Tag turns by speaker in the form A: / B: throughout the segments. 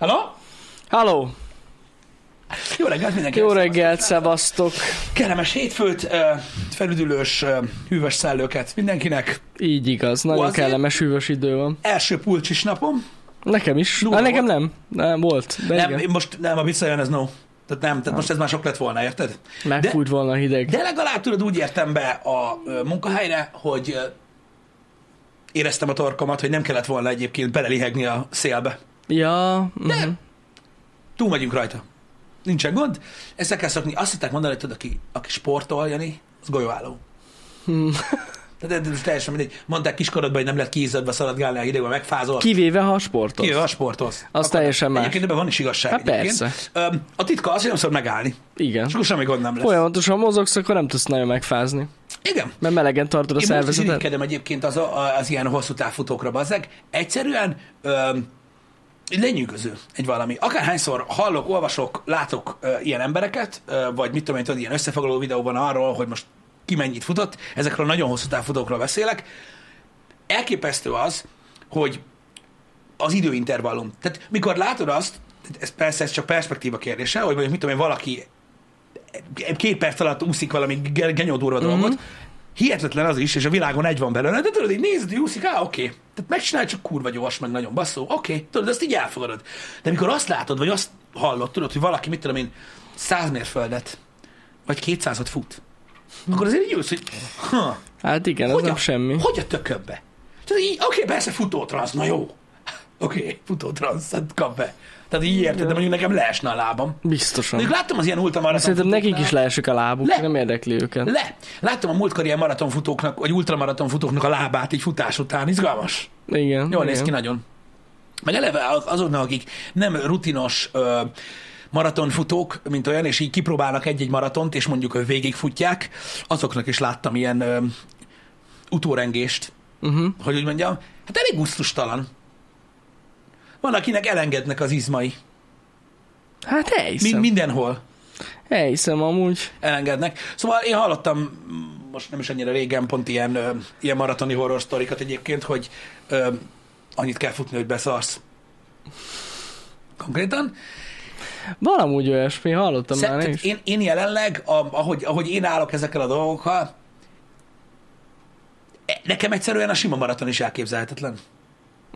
A: Hello?
B: Halló!
A: Jó reggelt mindenki.
B: Jó reggelt, szevasztok!
A: Kellemes hétfőt, felüdülős, hűvös szellőket mindenkinek.
B: Így igaz, nagyon kellemes hűvös idő van.
A: Első pulcsis napom.
B: Nekem is.
A: Nulla
B: Hát nekem nem. Nem, volt. De
A: Nem,
B: igen.
A: most nem, a visszajön, ez no. Tehát nem, tehát most ez már sok lett volna, érted?
B: Megfújt volna a hideg.
A: De legalább tudod, úgy értem be a munkahelyre, hogy éreztem a torkomat, hogy nem kellett volna egyébként belelihegni a szélbe.
B: Ja,
A: De
B: mhm.
A: túl megyünk rajta. Nincsen gond. Ezt el kell szokni. Azt hitták mondani, hogy tudod, aki, aki sportol, Jani, az golyóálló.
B: Hmm.
A: Tehát ez teljesen mindegy. Mondták kiskorodban, hogy nem lehet kiizzadva szaladgálni a hidegben, megfázol.
B: kivéve ha sportol.
A: Kivéve a sportolsz.
B: Az teljesen más.
A: Egyébként ebben van is igazság.
B: Hát persze.
A: Öm, A titka az, hogy nem szabad megállni.
B: Igen.
A: És akkor semmi gond nem lesz.
B: Folyamatosan mozogsz, akkor nem tudsz nagyon megfázni.
A: Igen.
B: Mert melegen tartod a
A: Én
B: szervezetet.
A: irigykedem egyébként az, a- az ilyen hosszú távfutókra, bazzeg. Egyszerűen öm, lenyűgöző egy valami. Akárhányszor hallok, olvasok, látok ö, ilyen embereket, ö, vagy mit tudom én, tudod, ilyen összefoglaló videóban arról, hogy most ki mennyit futott, ezekről nagyon hosszú távfutókról beszélek. Elképesztő az, hogy az időintervallum. Tehát mikor látod azt, ez persze ez csak perspektíva kérdése, hogy mondjuk mit tudom én, valaki két perc alatt úszik valami ge- genyó durva mm-hmm. dolgot, hihetetlen az is, és a világon egy van belőle, de tudod, így nézed, úszik, á, oké. Okay. Tehát megcsinálj, csak kurva gyors, meg nagyon basszó, oké, okay. tudod, ezt így elfogadod. De mikor azt látod, vagy azt hallod, tudod, hogy valaki, mit tudom én, 100 mérföldet, vagy 200-at fut, akkor azért így ülsz, hogy ha,
B: Hát igen, ez nem semmi.
A: Hogy a tökömbe? Tehát így, oké, okay, persze futótransz, na jó. Oké, okay, futótransz, hát kap be. Tehát így érted, de mondjuk nekem leesne a lábam.
B: Biztosan.
A: Mondjuk láttam az ilyen ultramaraton
B: Szerintem nekik is leesik a lábuk,
A: Le.
B: nem érdekli őket.
A: Le! Láttam a múltkor ilyen maratonfutóknak, vagy ultramaratonfutóknak a lábát így futás után. Izgalmas.
B: Igen.
A: Jól
B: igen.
A: néz ki nagyon. Meg eleve azoknak, akik nem rutinos ö, maratonfutók, mint olyan, és így kipróbálnak egy-egy maratont, és mondjuk végigfutják, azoknak is láttam ilyen ö, utórengést,
B: Uh-huh.
A: hogy úgy mondjam, hát elég gusztustalan. Van, akinek elengednek az izmai.
B: Hát
A: Mind,
B: elhiszem.
A: mindenhol.
B: Elhiszem amúgy.
A: elengednek. Szóval én hallottam mm, most nem is annyira régen pont ilyen, ö, ilyen maratoni horror sztorikat egyébként, hogy ö, annyit kell futni, hogy beszarsz. Konkrétan.
B: Van amúgy olyasmi, hallottam már
A: Szer-
B: is.
A: én, én jelenleg, a, ahogy, ahogy én állok ezekkel a dolgokkal, e- nekem egyszerűen a sima maraton is elképzelhetetlen.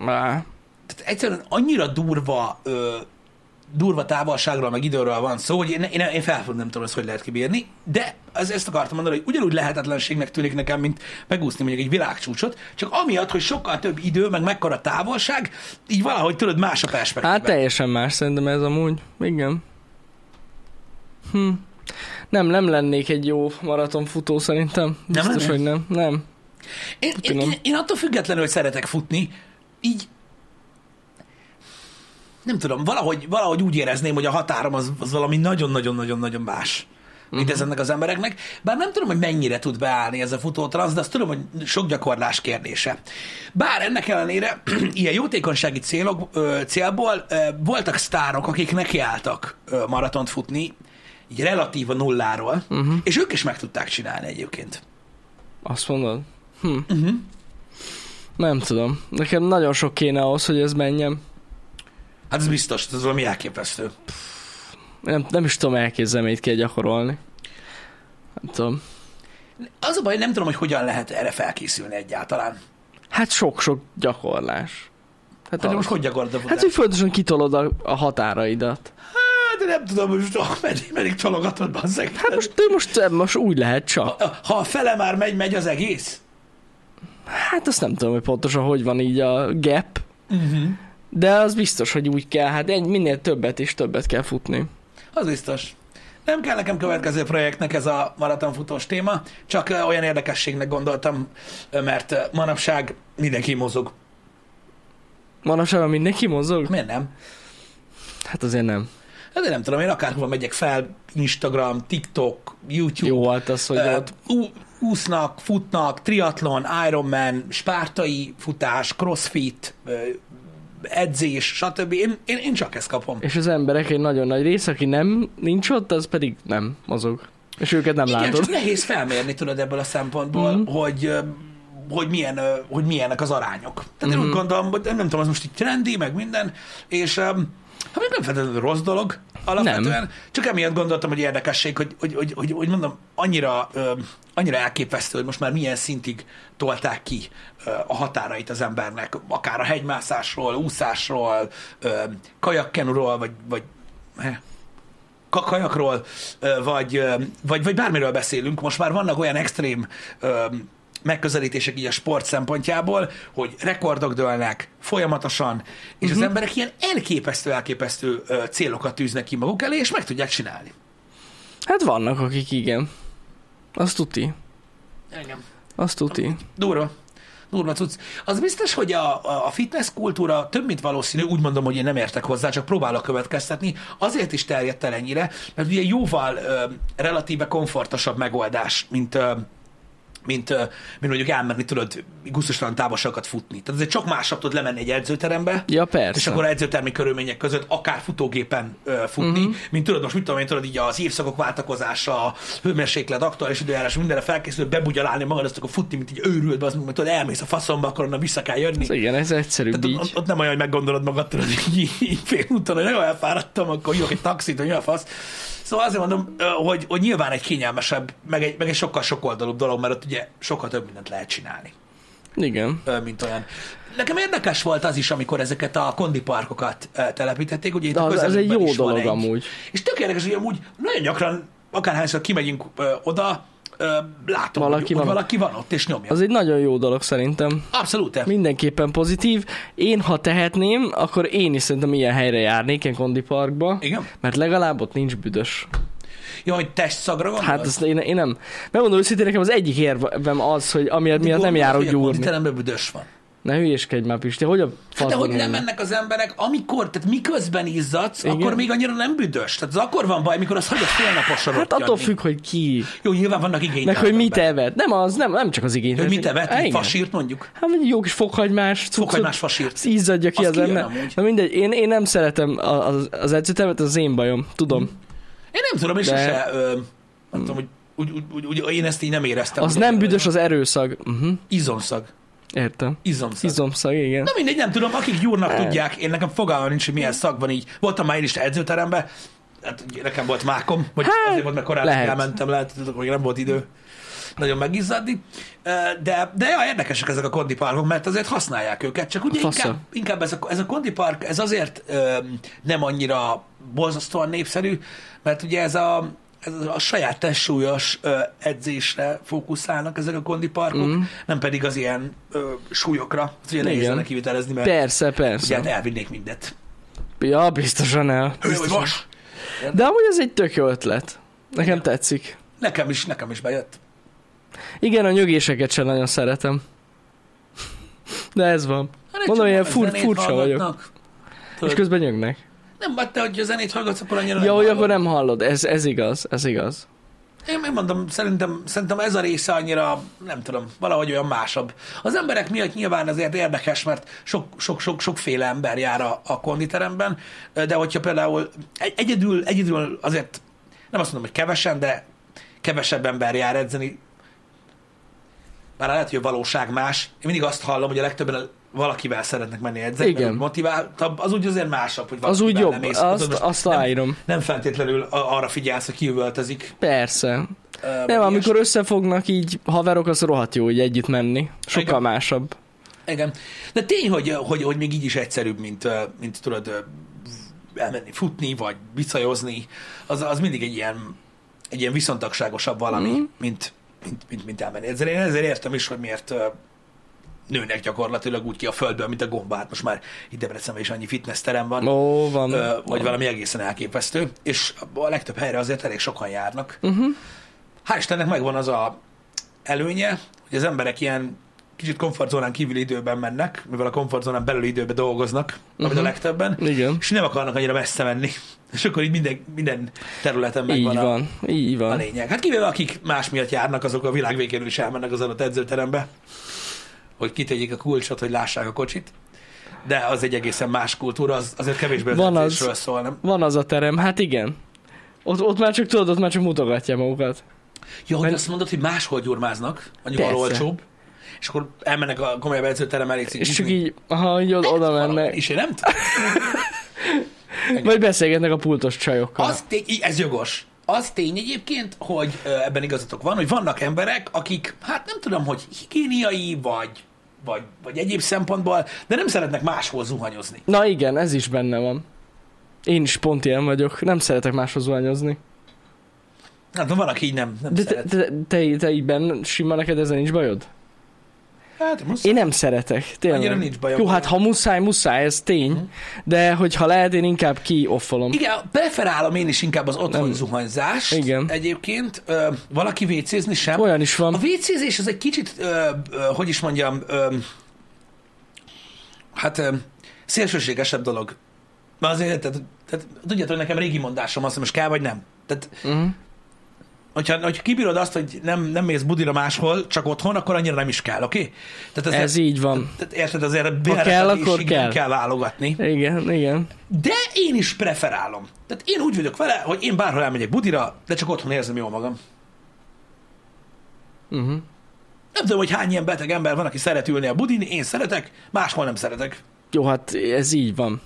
B: Á,
A: Tehát egyszerűen annyira durva, ö, durva távolságról, meg időről van szó, hogy én, én, én felfogom, nem tudom, ezt hogy lehet kibírni, de ez, ezt akartam mondani, hogy ugyanúgy lehetetlenségnek tűnik nekem, mint megúszni mondjuk egy világcsúcsot, csak amiatt, hogy sokkal több idő, meg mekkora távolság, így valahogy tudod, más a perspektíva.
B: Hát teljesen más szerintem ez amúgy. Igen. Hm. Nem, nem lennék egy jó maratonfutó szerintem. Biztos,
A: lennél?
B: hogy nem. Nem.
A: Én, én, én, én attól függetlenül, hogy szeretek futni, így nem tudom, valahogy, valahogy úgy érezném, hogy a határom az, az valami nagyon-nagyon-nagyon-nagyon más, mint
B: Mhm.
A: ez ennek az embereknek. Bár nem tudom, hogy mennyire tud beállni ez a futótransz, de azt tudom, hogy sok gyakorlás kérdése. Bár ennek ellenére ilyen jótékonysági célok, ö, célból ö, voltak sztárok, akik nekiálltak ö, maratont futni, így relatív a nulláról,
B: Mhm.
A: uh-huh. és ők is meg tudták csinálni egyébként.
B: Azt mondod? Hm.
A: Uh-huh.
B: Nem tudom. Nekem nagyon sok kéne ahhoz, hogy ez menjem.
A: Hát ez biztos, ez valami elképesztő.
B: Nem, nem is tudom elképzelni, mit kell gyakorolni. Nem tudom.
A: Az a baj, nem tudom, hogy hogyan lehet erre felkészülni egyáltalán.
B: Hát sok-sok gyakorlás. Hát,
A: de most hogy gyakorlod a
B: hát hogy folyamatosan kitolod a, a határaidat.
A: Hát, de nem tudom, hogy most meddig, meddig csalogatod, bazzeg.
B: Hát most, de most, most úgy lehet csak.
A: Ha, ha a fele már megy, megy az egész.
B: Hát azt nem tudom, hogy pontosan hogy van így a gap,
A: Uh-huh.
B: De az biztos, hogy úgy kell. Hát egy, minél többet és többet kell futni.
A: Az biztos. Nem kell nekem következő projektnek ez a maratonfutós téma, csak olyan érdekességnek gondoltam, mert manapság mindenki mozog.
B: Manapság mindenki mozog?
A: Miért nem?
B: Hát azért nem.
A: Én nem tudom, én akárhova megyek fel, Instagram, TikTok, YouTube,
B: Jó, hát az, hogy ott
A: úsznak, futnak, triatlon, Ironman, spártai futás, crossfit, edzés, stb. Én, én, én csak ezt kapom.
B: És az emberek egy nagyon nagy része, aki nem nincs ott, az pedig nem mozog. És őket nem
A: Igen,
B: látod.
A: csak nehéz felmérni, tudod, ebből a szempontból,
B: Mhm.
A: mm. hogy hogy, milyen, hogy milyenek az arányok. Tehát én
B: Mhm.
A: úgy gondolom, hogy nem tudom, az most így trendi, meg minden, és öm, Hát még nem feltétlenül rossz dolog alapvetően, nem. csak emiatt gondoltam, hogy érdekesség, hogy, hogy, hogy, hogy, hogy mondom, annyira, ö, annyira elképesztő, hogy most már milyen szintig tolták ki ö, a határait az embernek, akár a hegymászásról, úszásról, ö, kajakkenúról, vagy, vagy he, ka- kajakról, vagy, vagy, vagy bármiről beszélünk, most már vannak olyan extrém ö, megközelítések így a sport szempontjából, hogy rekordok dőlnek folyamatosan, és uh-huh. az emberek ilyen elképesztő-elképesztő célokat tűznek ki maguk elé, és meg tudják csinálni.
B: Hát vannak, akik igen. Azt tuti.
A: Engem.
B: Azt tuti.
A: Durva. Durva cucc. Az biztos, hogy a, a fitness kultúra több, mint valószínű, úgy mondom, hogy én nem értek hozzá, csak próbálok következtetni, azért is terjedt el ennyire, mert ugye jóval ö, relatíve komfortosabb megoldás, mint ö, mint, mint mondjuk elmenni, tudod, gusztustalan távolságokat futni. Tehát azért csak másabb tud lemenni egy edzőterembe,
B: ja, persze.
A: és akkor edzőtermi körülmények között akár futógépen uh, futni, uh-huh. mint tudod, most mit tudom én, tudod, így az évszakok váltakozása, a hőmérséklet, aktuális időjárás, mindenre felkészül, bebugyalálni magad, azt akkor futni, mint így őrült, az, mert tudod, elmész a faszomba, akkor onnan vissza kell jönni. Ez
B: igen, ez egyszerű
A: Tehát ott, ott, nem olyan, hogy meggondolod magad, tudod, így, így fél úton, hogy nagyon elfáradtam, akkor hívok egy taxit, hogy a fasz Szóval azért mondom, hogy, hogy nyilván egy kényelmesebb, meg egy, meg egy sokkal sokoldalúbb dolog, mert ott ugye sokkal több mindent lehet csinálni.
B: Igen.
A: Mint olyan. Nekem érdekes volt az is, amikor ezeket a kondiparkokat telepítették. Ugye itt
B: az, ez egy jó dolog egy, amúgy.
A: És tök érdekes, hogy amúgy nagyon gyakran, akárhányszor kimegyünk oda, látom, valaki, hogy, van. hogy valaki van ott, és nyomja.
B: Az egy nagyon jó dolog szerintem.
A: Abszolút.
B: Mindenképpen pozitív. Én, ha tehetném, akkor én is szerintem ilyen helyre járnék, ilyen Kondi Parkba.
A: Igen?
B: Mert legalább ott nincs büdös.
A: Ja, hogy testszagra gondolsz?
B: Hát azt én, én nem. Megmondom őszintén, nekem az egyik érvem az, hogy amiatt miatt nem járok gyúrni.
A: De büdös van.
B: Ne hülyéskedj már, Pisti, hogy a
A: hát de hogy nem mennek az emberek, amikor, tehát miközben izzadsz, Igen? akkor még annyira nem büdös. Tehát az akkor van baj, mikor az hagyod félnaposra
B: Hát attól függ, hogy ki.
A: Jó, nyilván vannak igények.
B: Meg hogy mit evett. Nem az, nem, nem csak az igény.
A: Hogy mit evett? Hát, fasírt mondjuk?
B: Hát egy jó kis fokhagymás.
A: Fokhagymás fasírt.
B: Izzadja ki az, az ember. Na mindegy, én, én nem szeretem az, az edzőtermet, az én bajom, tudom.
A: Én nem tudom, és de... se, ö, nem tudom, hogy úgy, úgy, úgy, úgy, én ezt így nem éreztem.
B: Az nem büdös, az erőszag. Uh-huh.
A: Izomszag.
B: Értem.
A: Izomszag.
B: Izomszag, igen.
A: Na mindegy, nem tudom, akik gyúrnak tudják, én nekem fogalmam nincs, hogy milyen szag van így. Voltam már én is edzőteremben, hát nekem volt mákom, vagy hát, azért volt, mert korábban lehet. elmentem, lehet, hogy nem volt idő nagyon megizzadni. De, de ja, érdekesek ezek a kondiparkok, mert azért használják őket, csak ugye inkább, inkább ez a, ez a kondipark, ez azért ö, nem annyira borzasztóan népszerű, mert ugye ez a ez a saját testsúlyos ö, edzésre fókuszálnak ezek a kondiparkok, mm. nem pedig az ilyen ö, súlyokra. Ez ugye nehéz lenne kivitelezni, mert
B: persze, persze.
A: ugye hát elvinnék mindet.
B: Ja, biztosan el. Biztosan.
A: Most.
B: De amúgy ez egy tök jó ötlet. Nekem Igen. tetszik.
A: Nekem is, nekem is bejött.
B: Igen, a nyögéseket sem nagyon szeretem. De ez van. Hát Mondom, ilyen fur, furcsa vagyok. Tudod. És közben nyögnek.
A: Nem, mert te, hogy a zenét hallgatsz, akkor annyira
B: Ja, hogy akkor nem hallod. Ez, ez igaz, ez igaz.
A: Én megmondom, szerintem, szerintem ez a része annyira, nem tudom, valahogy olyan másabb. Az emberek miatt nyilván azért érdekes, mert sok, sok, sok, sokféle ember jár a, a konditeremben, de hogyha például egyedül, egyedül azért nem azt mondom, hogy kevesen, de kevesebb ember jár edzeni, már lehet, hogy a valóság más. Én mindig azt hallom, hogy a legtöbben valakivel szeretnek menni edzeni, Igen. motiváltabb, az úgy azért másabb, hogy
B: Az úgy jobb, mész, azt, azt
A: nem, Nem feltétlenül arra figyelsz, hogy kiüvöltezik.
B: Persze. Uh, nem, amikor ilyes... összefognak így haverok, az rohadt jó, hogy együtt menni. Sokkal Igen. másabb.
A: Igen. De tény, hogy, hogy, hogy még így is egyszerűbb, mint, mint tudod elmenni futni, vagy bicajozni, az, az mindig egy ilyen, egy ilyen viszontagságosabb valami, mm. mint, mint, mint, mint elmenni. Ezért én ezért értem is, hogy miért nőnek gyakorlatilag úgy ki a földből, mint a gombát. Most már itt Debrecenben is annyi fitness terem van,
B: Ó, van,
A: ö,
B: van.
A: vagy valami egészen elképesztő, és a legtöbb helyre azért elég sokan járnak.
B: Uh-huh.
A: Hál' Istennek megvan az a előnye, hogy az emberek ilyen kicsit komfortzónán kívüli időben mennek, mivel a komfortzónán belüli időben dolgoznak, uh-huh. amit a mhm. legtöbben,
B: Igen.
A: és nem akarnak annyira messze menni. És akkor így minden, minden területen megvan
B: így van,
A: a,
B: így van.
A: a lényeg. Hát kivéve akik más miatt járnak, azok a világ végéről is elmennek az adott edzőterembe hogy kitegyék a kulcsot, hogy lássák a kocsit. De az egy egészen más kultúra, az azért kevésbé
B: van az,
A: szól, nem?
B: Van az a terem, hát igen. Ott, ott már csak tudod, ott már csak mutogatja magukat.
A: Jó, hogy Mert... azt mondod, hogy máshol gyurmáznak, annyival olcsóbb, és akkor elmennek a komolyabb edzőterem elé
B: És csak így, ha így oda mennek.
A: És én nem tudom.
B: Vagy beszélgetnek a pultos csajokkal.
A: Az ez jogos. Az tény egyébként, hogy ebben igazatok van, hogy vannak emberek, akik, hát nem tudom, hogy higiéniai, vagy, vagy, vagy egyéb szempontból, de nem szeretnek máshol zuhanyozni.
B: Na igen, ez is benne van. Én is pont ilyen vagyok. Nem szeretek máshoz zuhanyozni.
A: Hát van, aki így nem, nem
B: De te,
A: szeret.
B: te, te, te így benne, sima neked ezen nincs bajod?
A: Hát, muszáj.
B: Én nem szeretek, tényleg.
A: Annyira nincs bajom.
B: Jó, hát ha muszáj, muszáj, ez tény.
A: Mhm.
B: De hogyha lehet, én inkább kioffolom.
A: Igen, preferálom én is inkább az otthoni
B: Nem.
A: zuhanyzást.
B: Igen.
A: Egyébként ö, valaki vécézni sem.
B: Olyan is
A: A
B: van.
A: vécézés az egy kicsit, ö, ö, hogy is mondjam, ö, hát ö, szélsőségesebb dolog. Mert azért, tehát, tehát tudjátok, nekem régi mondásom az, hogy most kell vagy nem. Tehát,
B: Uh-huh.
A: Hogyha, hogyha kibírod azt, hogy nem, nem mész budira máshol, csak otthon, akkor annyira nem is kell, oké? Okay? Tehát
B: Ez így van.
A: Tehát érted, azért
B: kell, akkor kell.
A: kell válogatni.
B: Igen, igen.
A: De én is preferálom. Tehát én úgy vagyok vele, hogy én bárhol elmegyek budira, de csak otthon érzem jól magam.
B: Uh-huh.
A: Nem tudom, hogy hány ilyen beteg ember van, aki szeret ülni a budin, én szeretek, máshol nem szeretek.
B: Jó, hát ez így van.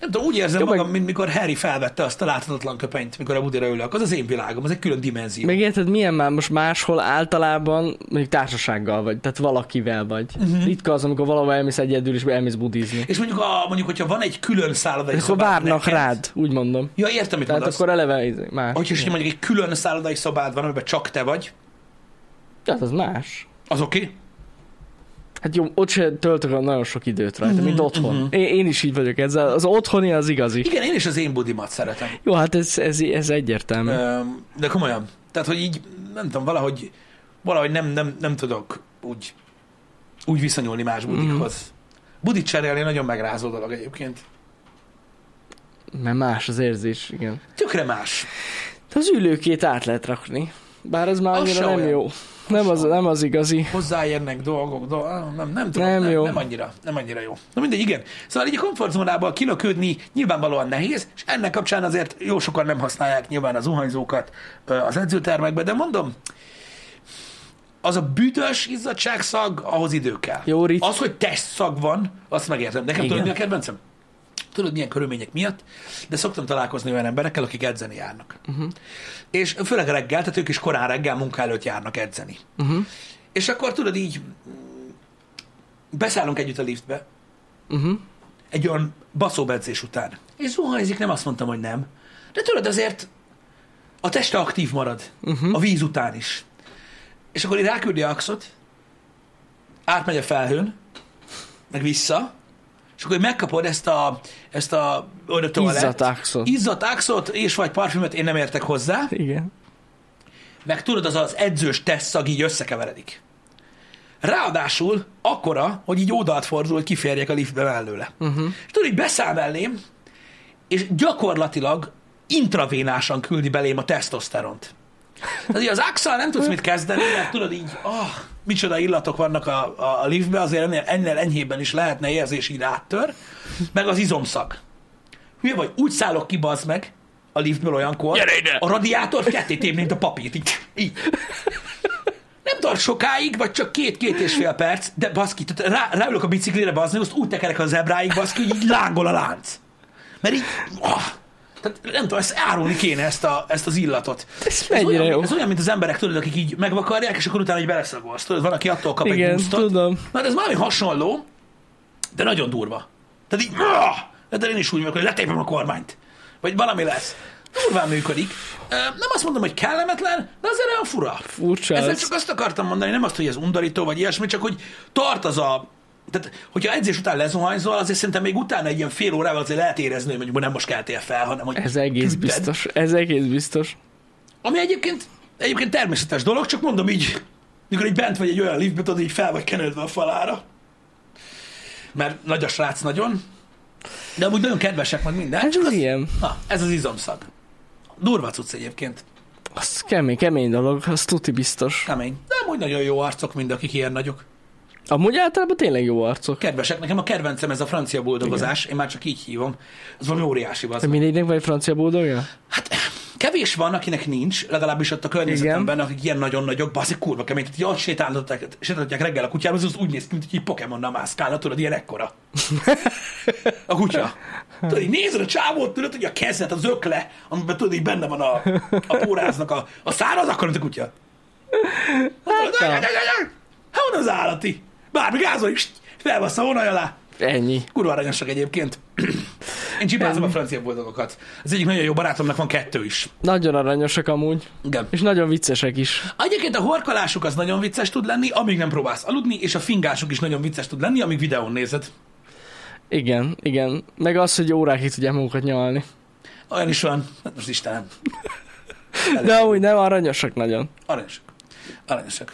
A: Nem tudom, úgy érzem
B: Jó,
A: magam,
B: meg-
A: mint mikor Harry felvette azt a láthatatlan köpenyt, mikor a budira ülök. Az az én világom, az egy külön dimenzió.
B: Meg érted, milyen már most máshol általában mondjuk társasággal vagy, tehát valakivel vagy. Uh-huh. Ritka az, amikor valahol elmész egyedül, és elmész budizni.
A: És mondjuk, a, mondjuk, hogyha van egy külön szállodai
B: Akkor
A: szobád
B: várnak
A: neked-
B: rád, úgy mondom.
A: Ja, értem, mit
B: Tehát
A: mondasz.
B: akkor eleve izé, más.
A: Hogyha is mondjuk egy külön szállodai szobád van, amiben csak te vagy,
B: Tehát az más.
A: az oké. Okay.
B: Hát jó, ott se töltök nagyon sok időt rajta,
A: Mhm,
B: mint otthon. Én, én is így vagyok ezzel. Az otthoni az igazi.
A: Igen, én is az én budimat szeretem.
B: Jó, hát ez, ez, ez egyértelmű.
A: Öm, De komolyan. Tehát, hogy így, nem tudom, valahogy, valahogy nem, nem, nem tudok úgy, úgy viszonyulni más budikhoz.
B: Mhm.
A: Budit cserélni nagyon megrázó dolog egyébként.
B: Mert más az érzés, igen.
A: Tökre más.
B: De az ülőkét át lehet rakni. Bár az már annyira nem
A: olyan.
B: jó. Nem az, nem az igazi.
A: Hozzáérnek dolgok, dolgok nem, nem tudom,
B: Nem
A: nem,
B: jó.
A: nem, annyira, nem annyira jó. Na mindegy, igen. Szóval így a komfortzónából kilöködni nyilvánvalóan nehéz, és ennek kapcsán azért jó sokan nem használják nyilván az zuhanyzókat az edzőtermekbe, de mondom, az a büdös izzadságszag, ahhoz idő kell.
B: Jó, Rit.
A: Az, hogy testszag van, azt megértem. Nekem tudod, mi a kedvencem? Tudod, milyen körülmények miatt, de szoktam találkozni olyan emberekkel, akik edzeni járnak. Uh-huh. És főleg reggel, tehát ők is korán reggel munka előtt járnak edzeni.
B: Uh-huh.
A: És akkor tudod így, beszállunk együtt a liftbe,
B: Uh-huh.
A: egy olyan baszóbedzés után. És zuhanyzik, nem azt mondtam, hogy nem. De tudod, azért a teste aktív marad, uh-huh. a víz után is. És akkor így ráküldi a axot, átmegy a felhőn, meg vissza, és akkor megkapod ezt a, ezt a
B: izzadt axot,
A: és vagy parfümöt, én nem értek hozzá,
B: Igen.
A: meg tudod, az az edzős tesztszag így összekeveredik. Ráadásul akkora, hogy így oldalt fordul, hogy kiférjek a liftbe mellőle. Uh-huh. És tudod, így beszáll mellém, és gyakorlatilag intravénásan küldi belém a tesztoszteront. Tehát így az axal nem tudsz mit kezdeni, mert tudod így, oh, micsoda illatok vannak a, a, a liftbe, azért ennél, ennél enyhében is lehetne érzés, így áttör, meg az izomszag. Hülye vagy, úgy szállok ki, bazd meg, a liftből olyankor,
B: Gyere ide!
A: a radiátor ketté tépni, mint a papírt, így, így. Nem tart sokáig, vagy csak két-két és fél perc, de baszki, tehát rá, ráülök a biciklire, bazd azt úgy tekerek a zebráig, baszki, hogy így lángol a lánc. Mert így, oh, tehát nem tudom, ezt árulni kéne ezt, a, ezt az illatot.
B: Ez mennyire
A: olyan,
B: jó.
A: Ez olyan, mint az emberek, tudod, akik így megvakarják, és akkor utána így beleszagolsz. Tudod, van, aki attól kap egy
B: Igen,
A: boostot.
B: tudom.
A: Na, de ez valami hasonló, de nagyon durva. Tehát így, de én is úgy vagyok, hogy letépem a kormányt. Vagy valami lesz. Durván működik. Nem azt mondom, hogy kellemetlen, de azért olyan fura.
B: Furcsa
A: Ezzel csak azt akartam mondani, nem azt, hogy ez undorító, vagy ilyesmi, csak hogy tart az a... Tehát, hogyha edzés után lezuhanyzol, azért szerintem még utána egy ilyen fél órával azért lehet érezni, hogy mondjuk nem most keltél fel, hanem hogy
B: Ez egész
A: küldted.
B: biztos. Ez egész biztos.
A: Ami egyébként, egyébként természetes dolog, csak mondom így, mikor így bent vagy egy olyan liftbe, tudod, így fel vagy kenődve a falára. Mert nagy a srác nagyon. De amúgy nagyon kedvesek meg minden.
B: Hát
A: Csak
B: ez
A: az,
B: ilyen.
A: na, ez az izomszag. Durva cucc egyébként.
B: Az kemény, kemény dolog, az tuti biztos.
A: Kemény. De amúgy nagyon jó arcok mind, akik ilyen nagyok.
B: Amúgy általában tényleg jó arcok.
A: Kedvesek. Nekem a kedvencem ez a francia buldogozás. Én már csak így hívom. Az valami óriási az.
B: De mindegynek vagy francia buldogja?
A: Hát kevés van, akinek nincs, legalábbis ott a környezetemben, akik ilyen nagyon nagyok, baszik kurva kemény, tehát jól sétáltatják, sétáltatják reggel a kutyához, az úgy néz ki, mint egy Pokémonnal mászkálna, tudod, ilyen ekkora. A kutya. Tudod, így nézed a csávót, tudod, hogy a kezet, az ökle, amiben tudod, így benne van a, a póráznak a, a száraz, akkor mint a kutya. Hát, Hol az állati? Bármi gázol is, felbassza vonalj alá.
B: Ennyi.
A: Kurva aranyosak egyébként. Én csipázom a francia boldogokat. Az egyik nagyon jó barátomnak van kettő is.
B: Nagyon aranyosak amúgy.
A: Igen.
B: És nagyon viccesek is.
A: Egyébként a horkalásuk az nagyon vicces tud lenni, amíg nem próbálsz aludni, és a fingásuk is nagyon vicces tud lenni, amíg videón nézed.
B: Igen, igen. Meg az, hogy órákig tudják magukat nyalni.
A: Olyan is van. Hát most Istenem.
B: De amúgy nem aranyosak nagyon.
A: Aranyosak. Aranyosak.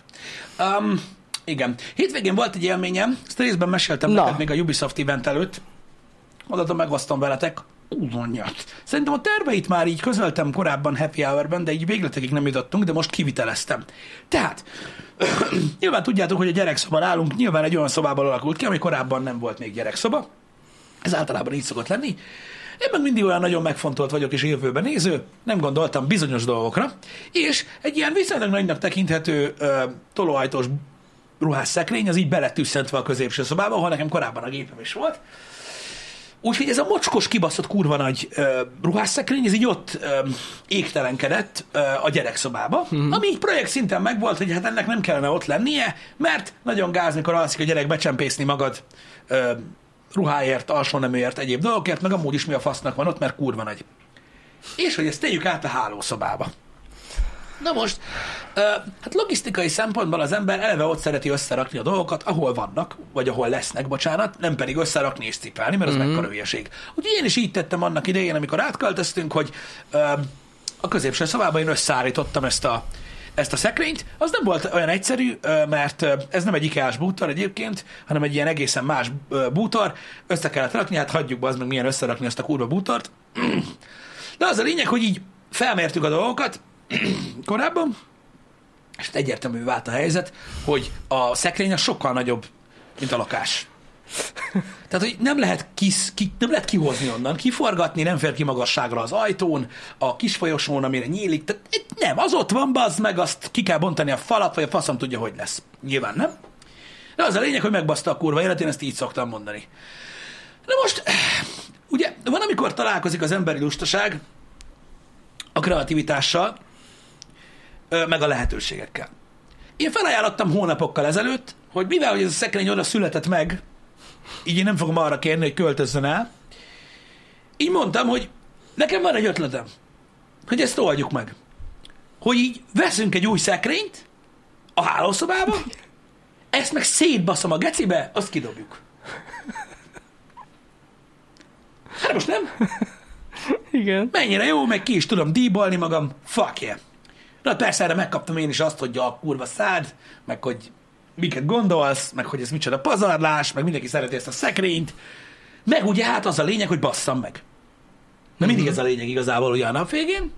A: Um, igen. Hétvégén volt egy élményem, ezt részben meséltem
B: Na.
A: neked még a Ubisoft event előtt. Odaadom, megosztom veletek. Úronyat. Szerintem a terveit már így közöltem korábban Happy Hour-ben, de így végletekig nem jutottunk, de most kiviteleztem. Tehát, nyilván tudjátok, hogy a gyerekszoba nálunk nyilván egy olyan szobában alakult ki, ami korábban nem volt még gyerekszoba. Ez általában így szokott lenni. Én meg mindig olyan nagyon megfontolt vagyok és jövőben néző, nem gondoltam bizonyos dolgokra, és egy ilyen viszonylag nagynak tekinthető ö, tolóajtós ruhásszekrény, az így beletűszentve a középső szobába, ahol nekem korábban a gépem is volt. Úgyhogy ez a mocskos, kibaszott kurva nagy ö, ruhásszekrény, ez így ott ö, égtelenkedett ö, a gyerekszobába, mm-hmm. ami így projekt szinten megvolt, hogy hát ennek nem kellene ott lennie, mert nagyon gáz, mikor alszik a gyerek becsempészni magad ö, ruháért, alsóneműért, egyéb dolgokért, meg amúgy is mi a fasznak van ott, mert kurva nagy. És hogy ezt tegyük át a hálószobába. Na most, hát logisztikai szempontból az ember eleve ott szereti összerakni a dolgokat, ahol vannak, vagy ahol lesznek, bocsánat, nem pedig összerakni és cipelni, mert az mm-hmm. mekkora hülyeség. Úgyhogy én is így tettem annak idején, amikor átköltöztünk, hogy a középső szobában én összeállítottam ezt a, ezt a szekrényt. Az nem volt olyan egyszerű, mert ez nem egy IKEA-s bútor egyébként, hanem egy ilyen egészen más bútor. Össze kellett rakni, hát hagyjuk be az meg milyen összerakni ezt a kurva bútort. De az a lényeg, hogy így felmértük a dolgokat korábban, és egyértelmű vált a helyzet, hogy a szekrény az sokkal nagyobb, mint a lakás. Tehát, hogy nem lehet, kis, ki, nem lehet kihozni onnan, kiforgatni, nem fér ki magasságra az ajtón, a kis folyosón, amire nyílik. Tehát nem, az ott van, bazd meg, azt ki kell bontani a falat, vagy a faszom tudja, hogy lesz. Nyilván nem. De az a lényeg, hogy megbaszta a kurva élet, én ezt így szoktam mondani. Na most, ugye, van, amikor találkozik az emberi lustaság a kreativitással, meg a lehetőségekkel. Én felajánlottam hónapokkal ezelőtt, hogy mivel hogy ez a szekrény oda született meg, így én nem fogom arra kérni, hogy költözzön el, így mondtam, hogy nekem van egy ötletem, hogy ezt oldjuk meg. Hogy így veszünk egy új szekrényt a hálószobába, ezt meg szétbaszom a gecibe, azt kidobjuk. Hát most nem?
B: Igen.
A: Mennyire jó, meg ki is tudom díbolni magam, fuck yeah. Na persze erre megkaptam én is azt, hogy a kurva szád, meg hogy miket gondolsz, meg hogy ez micsoda pazarlás, meg mindenki szereti ezt a szekrényt, meg ugye hát az a lényeg, hogy basszam meg. Na mindig ez a lényeg igazából ugye a nap végén,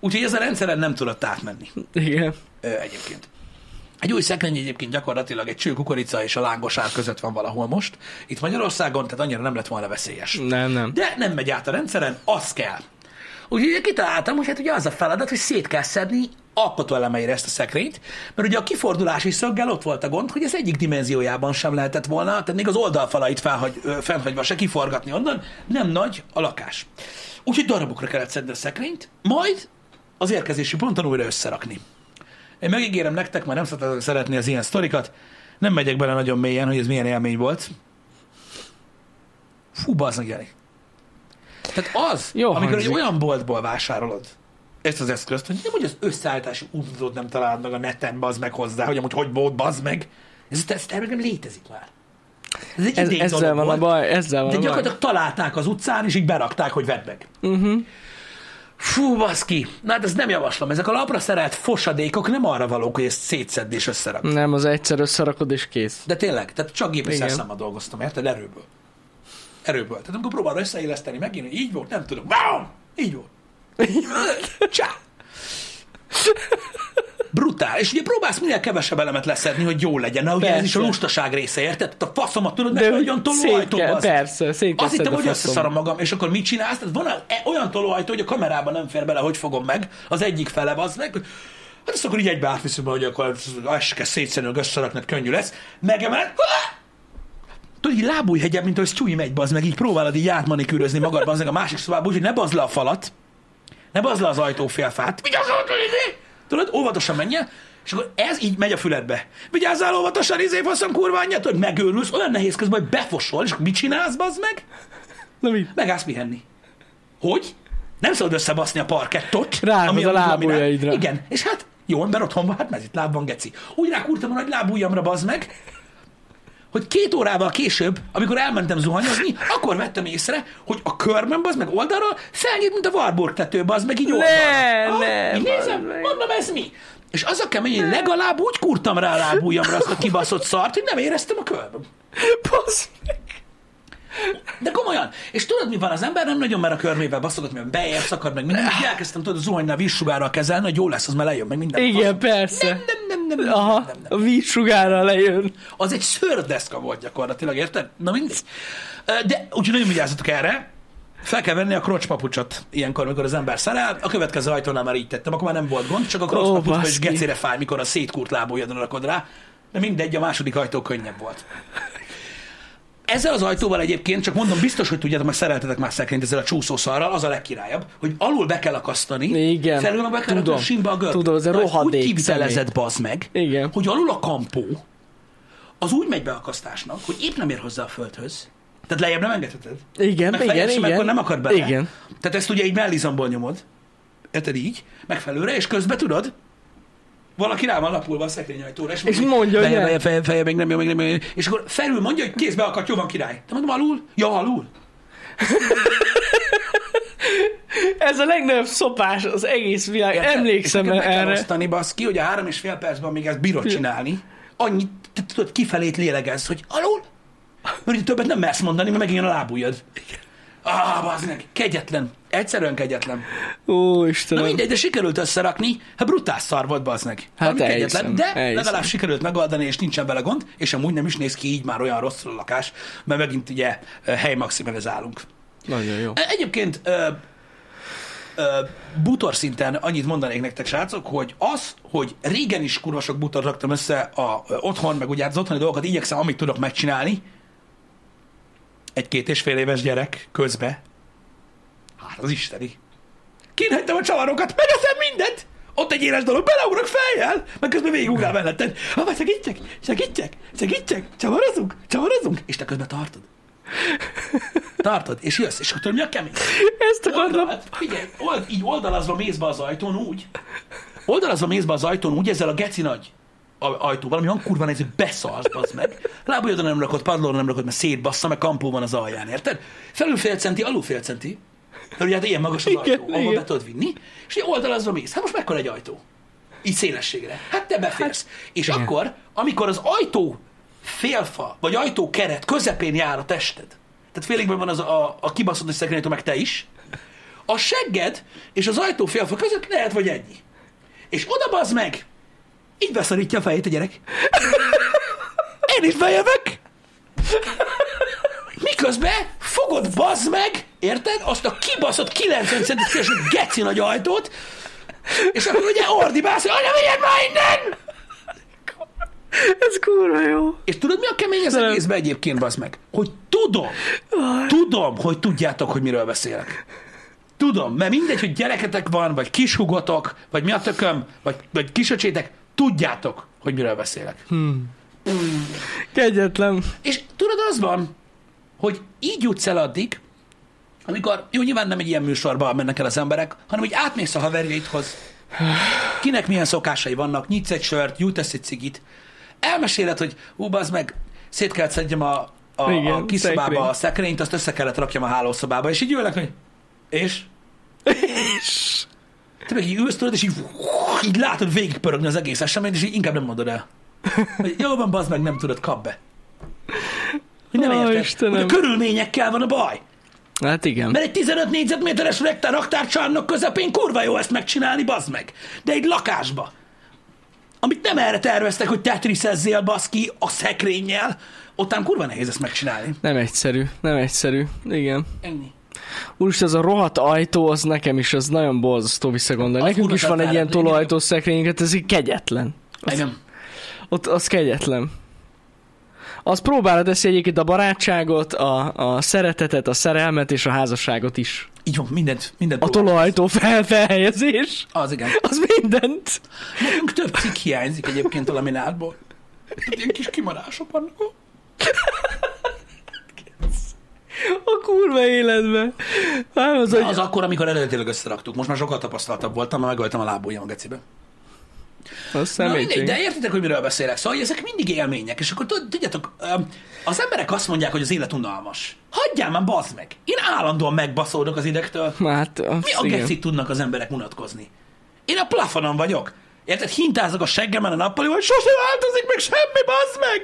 A: úgyhogy ez a rendszeren nem tudott átmenni
B: Igen.
A: ö, egyébként. Egy új szekrény egyébként gyakorlatilag egy cső kukorica és a lángos ár között van valahol most. Itt Magyarországon, tehát annyira nem lett volna veszélyes.
B: Nem, nem.
A: De nem megy át a rendszeren, az kell. Úgyhogy kitaláltam, hogy hát ugye az a feladat, hogy szét kell szedni alkotóelemeire ezt a szekrényt, mert ugye a kifordulási szöggel ott volt a gond, hogy ez egyik dimenziójában sem lehetett volna, tehát még az oldalfalait felhagy, fennhagyva se kiforgatni onnan, nem nagy a lakás. Úgyhogy darabokra kellett szedni a szekrényt, majd az érkezési ponton újra összerakni. Én megígérem nektek, már nem szoktatok szeretni az ilyen sztorikat, nem megyek bele nagyon mélyen, hogy ez milyen élmény volt. Fú, bazdmeg, Jani. Tehát az,
B: Jó
A: amikor egy olyan boltból vásárolod ezt az eszközt, hogy nem, hogy az összeállítási útot nem találod meg a neten, bazd meg hozzá, hogy amúgy hogy volt, bazd meg. Ez, ez termék nem létezik már. Ez egy
B: Ez, ezzel van a
A: volt,
B: baj, ezzel van
A: De
B: a baj.
A: gyakorlatilag találták az utcán, és így berakták, hogy vedd meg.
B: Uh-huh.
A: Fú, baszki. Na hát ezt nem javaslom. Ezek a lapra szerelt fosadékok nem arra valók, hogy ezt szétszedni és összerakni.
B: Nem, az egyszer összerakod és kész.
A: De tényleg, tehát csak
B: Igen.
A: szerszámmal dolgoztam, érted? Erőből. Erőből. Tehát amikor próbálod összeilleszteni, megint, hogy így volt, nem tudom. Wow! Így volt. Csá! brutál. És ugye próbálsz minél kevesebb elemet leszedni, hogy jó legyen. Na, ugye ez is a
B: Persze.
A: lustaság része, érted? A faszomat tudod,
B: De
A: meg
B: hogy
A: olyan tolóajtó bazd.
B: persze, szét kell
A: Azt hittem, hogy összeszarom magam, és akkor mit csinálsz? Tehát van e- olyan tolóajtó, hogy a kamerában nem fér bele, hogy fogom meg, az egyik fele az meg, hát azt akkor így egybe átviszem, hogy akkor ezt kell szétszedni, hogy összeraknod könnyű lesz. Megemel, Tudod, így lábújhegyebb, mint hogy csúly megy, bazd meg, így próbálod így átmanikűrözni magad, bazd meg a másik szobába, úgyhogy ne bazd le a falat, ne bazd le az ajtófélfát. Vigyázzál, tudod, tudod, óvatosan menjen, és akkor ez így megy a füledbe. Vigyázzál óvatosan, izé, faszom, kurva anyja, tudod, megőrülsz, olyan nehéz közben, hogy befosol, és akkor mit csinálsz, bazd meg?
B: Na mi?
A: Megállsz pihenni. Hogy? Nem szabad összebaszni a parkettot.
B: Ráhozod
A: ami
B: a lábujjaidra.
A: Igen, és hát jó ember otthon van, hát mezit láb van, geci. Úgy rákúrtam a nagy lábujjamra, bazd meg, hogy két órával később, amikor elmentem zuhanyozni, akkor vettem észre, hogy a körmem, bazd meg oldalról felnyit, mint a Warburg tető, bazd meg így
B: Ne,
A: oldalra.
B: ne,
A: így nézem,
B: meg.
A: mondom, ez mi? És az a kemény, hogy legalább úgy kurtam rá a lábujjamra azt a kibaszott szart, hogy nem éreztem a körmem.
B: Basz meg.
A: De komolyan. És tudod, mi van? Az ember nem nagyon mer a körmével baszogatni, mert beér, szakad meg minden. Így elkezdtem tudod, zuhanynál vízsugárral kezelni, hogy jó lesz, az már lejön meg minden.
B: Igen, persze.
A: Nem, nem, nem, nem,
B: Aha,
A: nem, nem, nem.
B: a vízsugárra lejön.
A: Az egy szördeszka volt gyakorlatilag, érted? Na mindegy. Ö, De úgyhogy nagyon vigyázzatok erre. Fel kell venni a krocspapucsot ilyenkor, amikor az ember szerel. A következő ajtónál már így tettem, akkor már nem volt gond, csak a krocspapucsba is
B: baszki.
A: gecére fáj, mikor a szétkúrt lábujjadon rakod rá. De mindegy, a második ajtó könnyebb volt. Ezzel az ajtóval egyébként, csak mondom, biztos, hogy tudjátok, mert szereltetek már szekrényt ezzel a csúszószarral, az a legkirályabb, hogy alul be kell akasztani,
B: Igen.
A: felül meg be kell
B: Tudom.
A: rakni a gört.
B: Tudom, ez a rohadék
A: Úgy kivitelezed,
B: szemét.
A: bazd meg,
B: Igen.
A: hogy alul a kampó, az úgy megy beakasztásnak, hogy épp nem ér hozzá a földhöz. Tehát lejjebb nem engedheted.
B: Igen,
A: Meg
B: igen, igen.
A: akkor nem akad bele.
B: Igen.
A: Tehát ezt ugye így mellizomból nyomod. Érted így? Megfelelőre, és közben tudod, valaki rá van lapulva a szekrényajtóra, és,
B: És mondja, hogy
A: feje, feje, feje, még nem jó, még nem jó. És akkor felül mondja, hogy kézbe akadt, jó van király. De mondom, alul? Ja, alul.
B: Ez a legnagyobb szopás az egész világ.
A: Érted?
B: Emlékszem
A: és
B: erre.
A: osztani, baszki, hogy a három és fél percben még ezt bírod csinálni. Annyit, tudod, kifelét lélegez, hogy alul? Mert többet nem mersz mondani, mert megint a lábujjad. Ah, bazd meg, kegyetlen. Egyszerűen kegyetlen.
B: Ó,
A: Na
B: Istenem.
A: mindegy, de sikerült összerakni, hát brutál szar volt, bazd meg.
B: Hát elhiszem,
A: de
B: elhiszem.
A: legalább sikerült megoldani, és nincsen vele gond, és amúgy nem is néz ki így már olyan rosszul a lakás, mert megint ugye helymaximalizálunk.
B: Nagyon jó.
A: Egyébként ö, ö, bútor szinten annyit mondanék nektek, srácok, hogy az, hogy régen is kurva sok bútort raktam össze a, otthon, meg ugye az otthoni dolgokat igyekszem, amit tudok megcsinálni, egy két és fél éves gyerek közbe, hát az isteni. Kínhagytam a csavarokat, megeszem mindent! Ott egy éles dolog, beleugrok fejjel, meg közben végigugrál melletted. Ha, segítsek, segítsek, segítsek, csavarozunk, csavarozunk, és te közben tartod. Tartod, és jössz, és akkor mi a kemény?
B: Ezt akartam.
A: Oldal, hát figyelj, old, így oldalazva mész be az ajtón úgy, oldalazva mész be az ajtón úgy, ezzel a geci nagy a- ajtóval, ami olyan kurva néz, hogy beszarsz, bazd meg. Lábujjadon nem rakod, padlóra nem rakod, mert szétbassza, meg kampó van az alján, érted? Felül fél centi, alul fél centi. Mert ugye hát ilyen magas az
B: Igen,
A: ajtó, ahol
B: igen.
A: be tudod vinni, és oldalazva mész. Hát most mekkora egy ajtó? Így szélességre. Hát te beférsz. Hát, és
B: igen.
A: akkor, amikor az ajtó félfa, vagy ajtó keret közepén jár a tested, tehát féligben van az a, a kibaszott nagy szekrényajtó, meg te is, a segged és az ajtó félfa között lehet, vagy ennyi. És oda bazd meg, így beszorítja a fejét a gyerek. Én is bejövök. Miközben fogod bazd meg, érted? Azt a kibaszott 90 centis geci nagy ajtót, és akkor ugye ordibálsz, hogy anya, vigyed már innen!
B: Ez kurva jó.
A: És tudod, mi a kemény az egészben egyébként, bazd meg? Hogy tudom, tudom, hogy tudjátok, hogy miről beszélek. Tudom, mert mindegy, hogy gyereketek van, vagy kishugotok, vagy mi a tököm, vagy, vagy kisöcsétek, tudjátok, hogy miről beszélek.
B: Kegyetlen.
A: És tudod, az van, hogy így jutsz el addig, amikor, jó, nyilván nem egy ilyen műsorban mennek el az emberek, hanem hogy átmész a haverjaidhoz, kinek milyen szokásai vannak, nyitsz egy sört, gyújtasz egy cigit, elmeséled, hogy ú, az meg, szét kellett szedjem a, a,
B: Igen,
A: a kis szobába
B: szekrény.
A: a szekrényt, azt össze kellett rakjam a hálószobába, és így ülnek, hogy és?
B: És...
A: Te meg így ülsz tudod, és így, így látod végigpörögni az egész eseményt, és így inkább nem mondod el. Hogy jó van, bazd meg, nem tudod, kap be. Hogy nem
B: Ó,
A: érted, hogy a körülményekkel van a baj.
B: Hát igen.
A: Mert egy 15 négyzetméteres rektár raktárcsarnok közepén kurva jó ezt megcsinálni, bazd meg. De egy lakásba. amit nem erre terveztek, hogy tetrisezzél baszki a szekrényel, ottan kurva nehéz ezt megcsinálni.
B: Nem egyszerű, nem egyszerű. Igen.
A: Ennyi.
B: Úristen, az a rohadt ajtó, az nekem is, az nagyon borzasztó visszagondolni.
A: Az
B: Nekünk is van egy ilyen
A: régen-
B: tolóajtós szekrényünket, ez így kegyetlen.
A: Igen.
B: Ott az kegyetlen. Az próbára teszi egyébként a barátságot, a, a szeretetet, a szerelmet és a házasságot is.
A: Így van, mindent, mindent
B: A tolóajtó fel, felhelyezés,
A: Az igen.
B: az mindent.
A: Nekünk több cikk hiányzik egyébként a laminátból. Ilyen kis kimarások vannak.
B: A kurva életbe. Hát az, hogy...
A: Az akkor, amikor eredetileg összeraktuk. Most már sokkal tapasztaltabb voltam, mert megöltem a lábujjam a gecibe.
B: az
A: Na mindegy, de értitek, hogy miről beszélek? Szóval ezek mindig élmények, és akkor tud- tudjátok, az emberek azt mondják, hogy az élet unalmas. Hagyjál már, bazd meg! Én állandóan megbaszódok az idegtől.
B: Hát, az,
A: Mi a gecit tudnak az emberek unatkozni? Én a plafonon vagyok. Érted? Hintázok a seggemen a nappali, hogy sose változik meg semmi, bazd meg!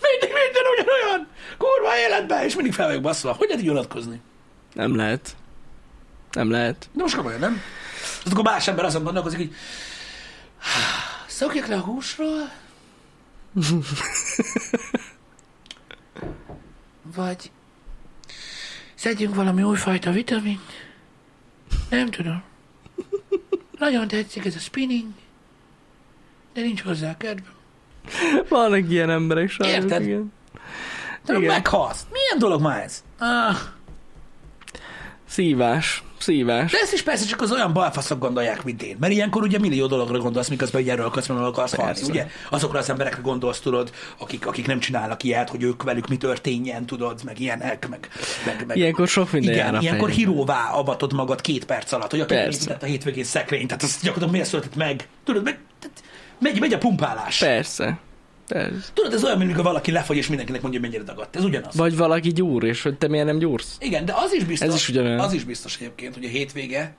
A: Mindig minden ugyanolyan! Kurva életben, és mindig fel vagyok baszva. Hogy lehet így unatkozni?
B: Nem lehet. Nem lehet.
A: De most komolyan, nem? Az akkor más ember azon gondolkozik, hogy szokjak le a húsról? Vagy szedjünk valami újfajta vitamint? Nem tudom. Nagyon tetszik ez a spinning, de nincs hozzá kedvem.
B: Vannak ilyen emberek sajnos,
A: Érted?
B: igen.
A: De
B: Igen.
A: meghalsz. Milyen dolog már ez? Ah,
B: Szívás. Szívás.
A: de ezt is persze csak az olyan balfaszok gondolják, mint én. Mert ilyenkor ugye millió dologra gondolsz, miközben hogy erről akarsz, mert akarsz halni, ugye? Azokra az emberekre gondolsz, tudod, akik, akik nem csinálnak ilyet, hogy ők velük mi történjen, tudod, meg ilyenek, meg... meg, meg
B: Ilyenkor sok minden jár
A: Igen,
B: a
A: ilyenkor híróvá avatod magad két perc alatt, hogy aki a hétvégén szekrényt, tehát az gyakorlatilag miért született meg? Tudod, meg, tehát megy, megy a pumpálás.
B: Persze. Persze.
A: Tudod, ez olyan, mint amikor valaki lefogy, és mindenkinek mondja, mennyire dagadt. Ez ugyanaz.
B: Vagy valaki gyúr, és hogy te miért nem gyúrsz?
A: Igen, de az is biztos,
B: Ez is ugyanolyan.
A: az is biztos egyébként, hogy a hétvége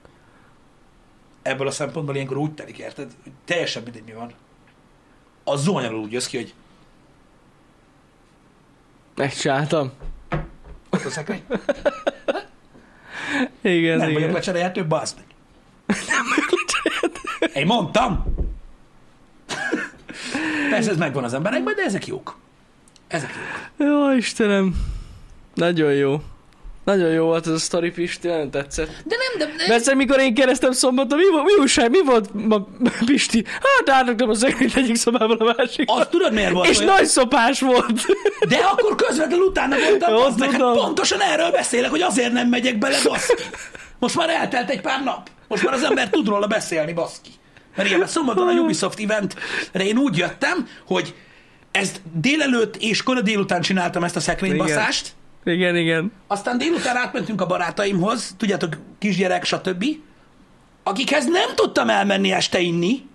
A: ebből a szempontból ilyenkor úgy telik, érted? Hogy teljesen mindegy mi van. A zónyalul úgy jössz ki, hogy
B: Megcsináltam.
A: ott a szekrény.
B: Igen,
A: Nem vagyok
B: igen.
A: lecserélhető, bazd meg. Én mondtam! Persze ez megvan az emberekben, de ezek jók. Ezek jók.
B: Jó, Istenem. Nagyon jó. Nagyon jó volt ez a sztori, Pisti, nagyon tetszett.
A: De nem, de... de
B: Persze, mikor én keresztem szombaton, mi, volt, mi újság, mi volt ma, Pisti? Hát átraktam a szekrényt egyik szobából a másik.
A: azt tudod miért volt
B: És
A: olyan?
B: nagy szopás volt.
A: De akkor közvetlenül utána voltam,
B: Jó,
A: meg, hát pontosan erről beszélek, hogy azért nem megyek bele, baszki. Most már eltelt egy pár nap. Most már az ember tud róla beszélni, baszki. Mert igen, mert szombaton a Ubisoft eventre én úgy jöttem, hogy ezt délelőtt és kora délután csináltam ezt a szekrénybaszást,
B: Igen, igen.
A: aztán délután átmentünk a barátaimhoz, tudjátok, kisgyerek, stb., akikhez nem tudtam elmenni este inni,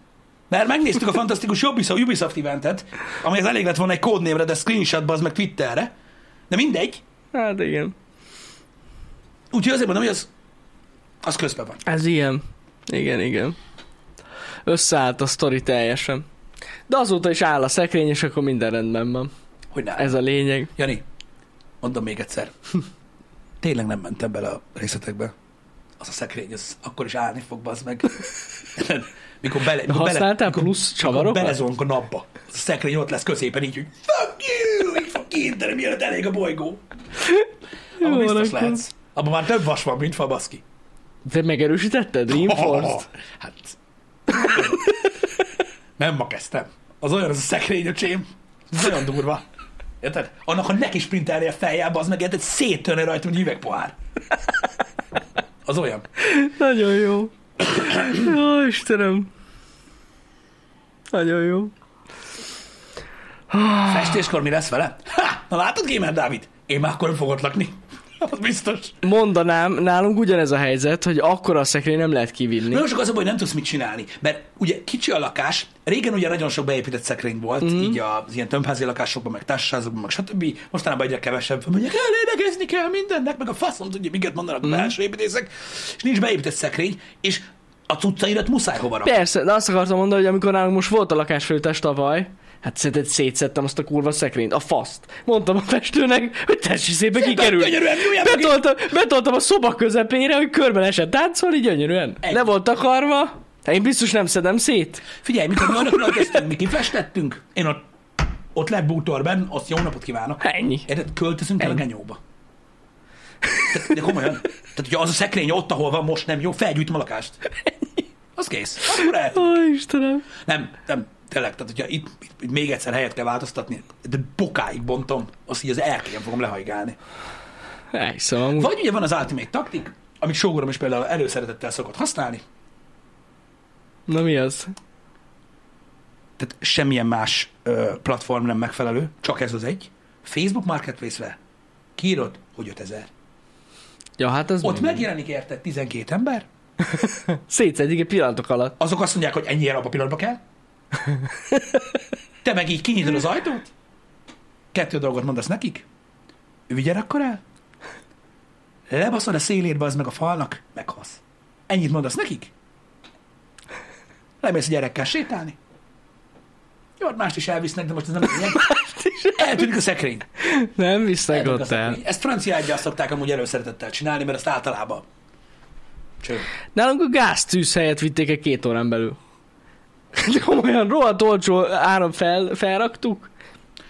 A: mert megnéztük a fantasztikus Ubisoft, Ubisoft eventet, ami az elég lett volna egy kódnévre, de screenshotba, az meg Twitterre. De mindegy.
B: Hát igen.
A: Úgyhogy azért mondom, hogy az, az közben van.
B: Ez ilyen. Igen, igen. Összeállt a sztori teljesen. De azóta is áll a szekrény, és akkor minden rendben van.
A: Hogy ne.
B: Ez a lényeg.
A: Jani, mondom még egyszer. Tényleg nem mentem bele a részletekbe. Az a szekrény, az akkor is állni fog, az meg. Mikor bele, mikor
B: használtál
A: bele, mikor-
B: plusz csavarokat?
A: belezonk a napba. A szekrény ott lesz középen így, hogy fuck you! Így fog kiinteni, mielőtt elég a bolygó. Abban biztos
B: akkor-
A: lehetsz. Abban már több vas van, mint fa, baszki.
B: De megerősítetted? Reinforced?
A: hát... Nem ma kezdtem. Az olyan az a szekrény, öcsém. Ez nagyon durva. Érted? Annak, ha neki sprintelni a fejjába, az meg érted, széttörne rajta, hogy üvegpohár. Az olyan.
B: Nagyon jó. Jó, Istenem. Nagyon jó.
A: Festéskor mi lesz vele? Ha! Na látod, Gamer Dávid? Én már akkor fogok lakni. Az biztos.
B: Mondanám, nálunk ugyanez a helyzet, hogy akkor a szekrény nem lehet kivinni.
A: Nagyon sok az a baj, hogy nem tudsz mit csinálni, mert ugye kicsi a lakás, régen ugye nagyon sok beépített szekrény volt, mm. így az ilyen tömbházi lakásokban, meg társasházakban, meg stb. Mostanában egyre kevesebb, mondják, elénekezni kell mindennek, meg a faszom tudja, miket mondanak mm. a belső építészek, és nincs beépített szekrény, és a cuccairat muszáj hova rakni.
B: Persze, de azt akartam mondani, hogy amikor nálunk most volt a lakásfőtest tavaly, hát szerinted szétszettem azt a kurva szekrényt, a faszt. Mondtam a festőnek, hogy tessék szépen kikerül. Betoltam, betoltam a szoba közepére, hogy körben esett táncolni gyönyörűen.
A: Ennyi.
B: Le volt takarva, Hát én biztos nem szedem szét.
A: Figyelj, mikor mi arra költöztünk, mi kifestettünk, én ott, ott lett bútorben, azt jó napot kívánok.
B: Ennyi.
A: Érted? Költözünk el a
B: Ennyi.
A: genyóba. De, de komolyan. Tehát, hogyha az a szekrény ott, ahol van most nem jó, felgyújtom a lakást. Az kész. Akkor.
B: Ó, Istenem.
A: Nem, nem, tényleg, tehát hogyha itt, itt, még egyszer helyet kell változtatni, de bokáig bontom, azt így az erkélyen fogom lehajgálni.
B: Elhiszem amúgy.
A: Vagy ugye van az Ultimate taktik, amit sógorom is például előszeretettel szokott használni,
B: Na mi az?
A: tehát semmilyen más ö, platform nem megfelelő, csak ez az egy. Facebook Marketplace-re kiírod, hogy 5000.
B: Ja, hát az
A: Ott megjelenik érted 12 ember,
B: Szétszedik egy pillanatok alatt.
A: azok azt mondják, hogy ennyi a pillanatban kell. Te meg így kinyitod az ajtót, kettő dolgot mondasz nekik, ügyel akkor el, lebaszod a szélédbe az meg a falnak, meghalsz. Ennyit mondasz nekik, lemész a gyerekkel sétálni, jó, hát mást is elvisznek, de most ez nem lényeg. Eltűnik a szekrény.
B: Nem visznek ott el.
A: Ezt francia ágyjal szokták amúgy előszeretettel csinálni, mert ezt általában Cső.
B: Nálunk a gáztűz helyet vitték egy két órán belül. De komolyan rohadt olcsó áram fel, felraktuk.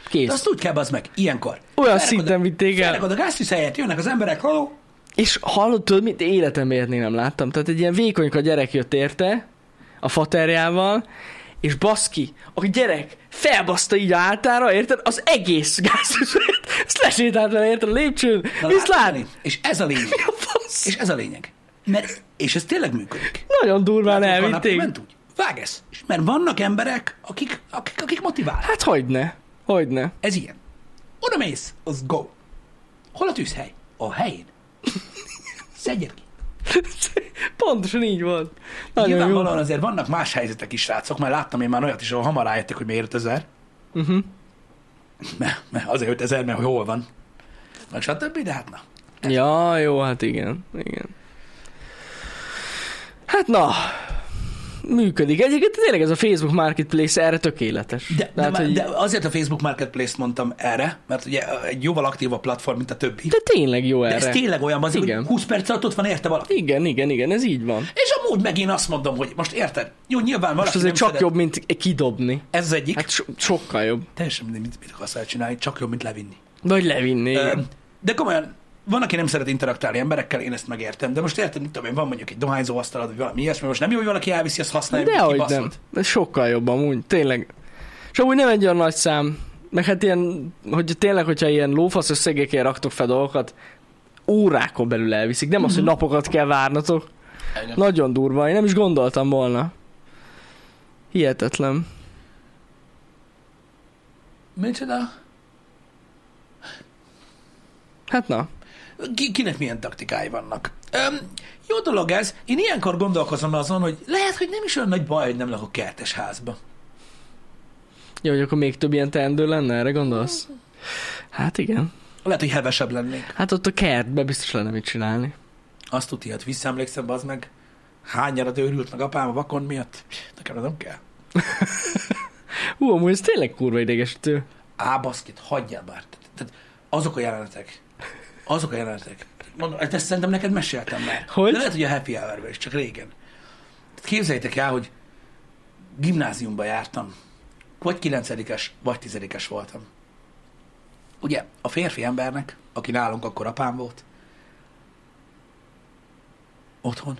B: Kész.
A: De azt úgy kell, az meg, ilyenkor.
B: Olyan
A: Felrakod
B: szinten
A: a-
B: vitték el.
A: A gáztűz helyett, jönnek az emberek, haló,
B: És hallottad, mint életemben még nem láttam. Tehát egy ilyen vékonyka gyerek jött érte, a faterjával, és baszki, a gyerek felbaszta így a áltára, érted? Az egész gáztűzet, ezt lesétált vele, érted? A lépcsőn,
A: Na,
B: visz
A: látni?
B: látni.
A: És ez a lényeg. És ez a lényeg. Mert, és ez tényleg működik.
B: Nagyon durván elvitték.
A: ment úgy. Vág ez. És mert vannak emberek, akik, akik, akik motiválnak.
B: Hát hogyne, hogyne.
A: Ez ilyen. Oda mész, az go. Hol a tűzhely? A helyén. Szedjed ki.
B: Pontosan így van. Nagyon jó.
A: Nyilvánvalóan azért vannak más helyzetek is, srácok, mert láttam én már olyat is, ahol hamar rájöttek, hogy miért 5000.
B: Uh-huh.
A: Mert, mert azért 5000, mert hogy hol van. Meg stb. De hát na.
B: Ja, jó, hát igen, igen. Hát na, működik. Egyébként tényleg ez a Facebook Marketplace erre tökéletes.
A: De, de,
B: Tehát,
A: már-
B: hogy,
A: de azért a Facebook Marketplace-t mondtam erre, mert ugye egy jóval aktívabb platform, mint a többi.
B: de tényleg jó
A: De
B: erre.
A: ez tényleg olyan, az, hogy
B: Igen.
A: 20 perc alatt ott van érte valaki.
B: Igen, igen, igen, ez így van.
A: És amúgy megint azt mondom, hogy most érted? Jó, nyilván
B: Most
A: valaki
B: azért
A: nem
B: csak
A: szeret.
B: jobb, mint kidobni.
A: Ez az egyik.
B: Hát so- sokkal jobb.
A: Teljesen mindegy, mit, mit akarsz elcsinálni, csak jobb, mint levinni.
B: Vagy levinni.
A: Ö,
B: igen.
A: De komolyan, van, aki nem szeret interaktálni emberekkel, én ezt megértem, de most érted, mit tudom én, van mondjuk egy dohányzó asztalad, vagy valami ilyesmi, most nem jó, hogy valaki elviszi, azt használja, mint
B: Dehogy nem. Ez sokkal jobb amúgy, tényleg. És amúgy nem egy olyan nagy szám. Meg hát ilyen, hogy tényleg, hogyha ilyen lófasz összegekért raktok fel dolgokat, órákon belül elviszik. Nem az, hogy napokat kell várnatok.
A: Igen.
B: Nagyon durva, én nem is gondoltam volna. Hihetetlen.
A: Micsoda?
B: Hát na.
A: Ki, kinek milyen taktikái vannak. Öm, jó dolog ez. Én ilyenkor gondolkozom azon, hogy lehet, hogy nem is olyan nagy baj, hogy nem lakok kertes házba.
B: Jó, hogy akkor még több ilyen teendő lenne, erre gondolsz? Hát igen.
A: Lehet, hogy hevesebb lennék.
B: Hát ott a kertbe biztos lenne mit csinálni.
A: Azt tudja, hát visszaemlékszem, az meg hány nyarat őrült meg apám a vakon miatt. Nekem nem kell.
B: Hú, amúgy ez tényleg kurva idegesítő.
A: Á, baszkit, hagyjál már. Tehát, tehát azok a jelenetek, azok a jelenetek. Mondom, ezt szerintem neked meséltem már.
B: Hogy?
A: De lehet, hogy a Happy hour is, csak régen. Képzeljétek el, hogy gimnáziumba jártam. Vagy kilencedikes, vagy tizedikes voltam. Ugye, a férfi embernek, aki nálunk akkor apám volt, otthon,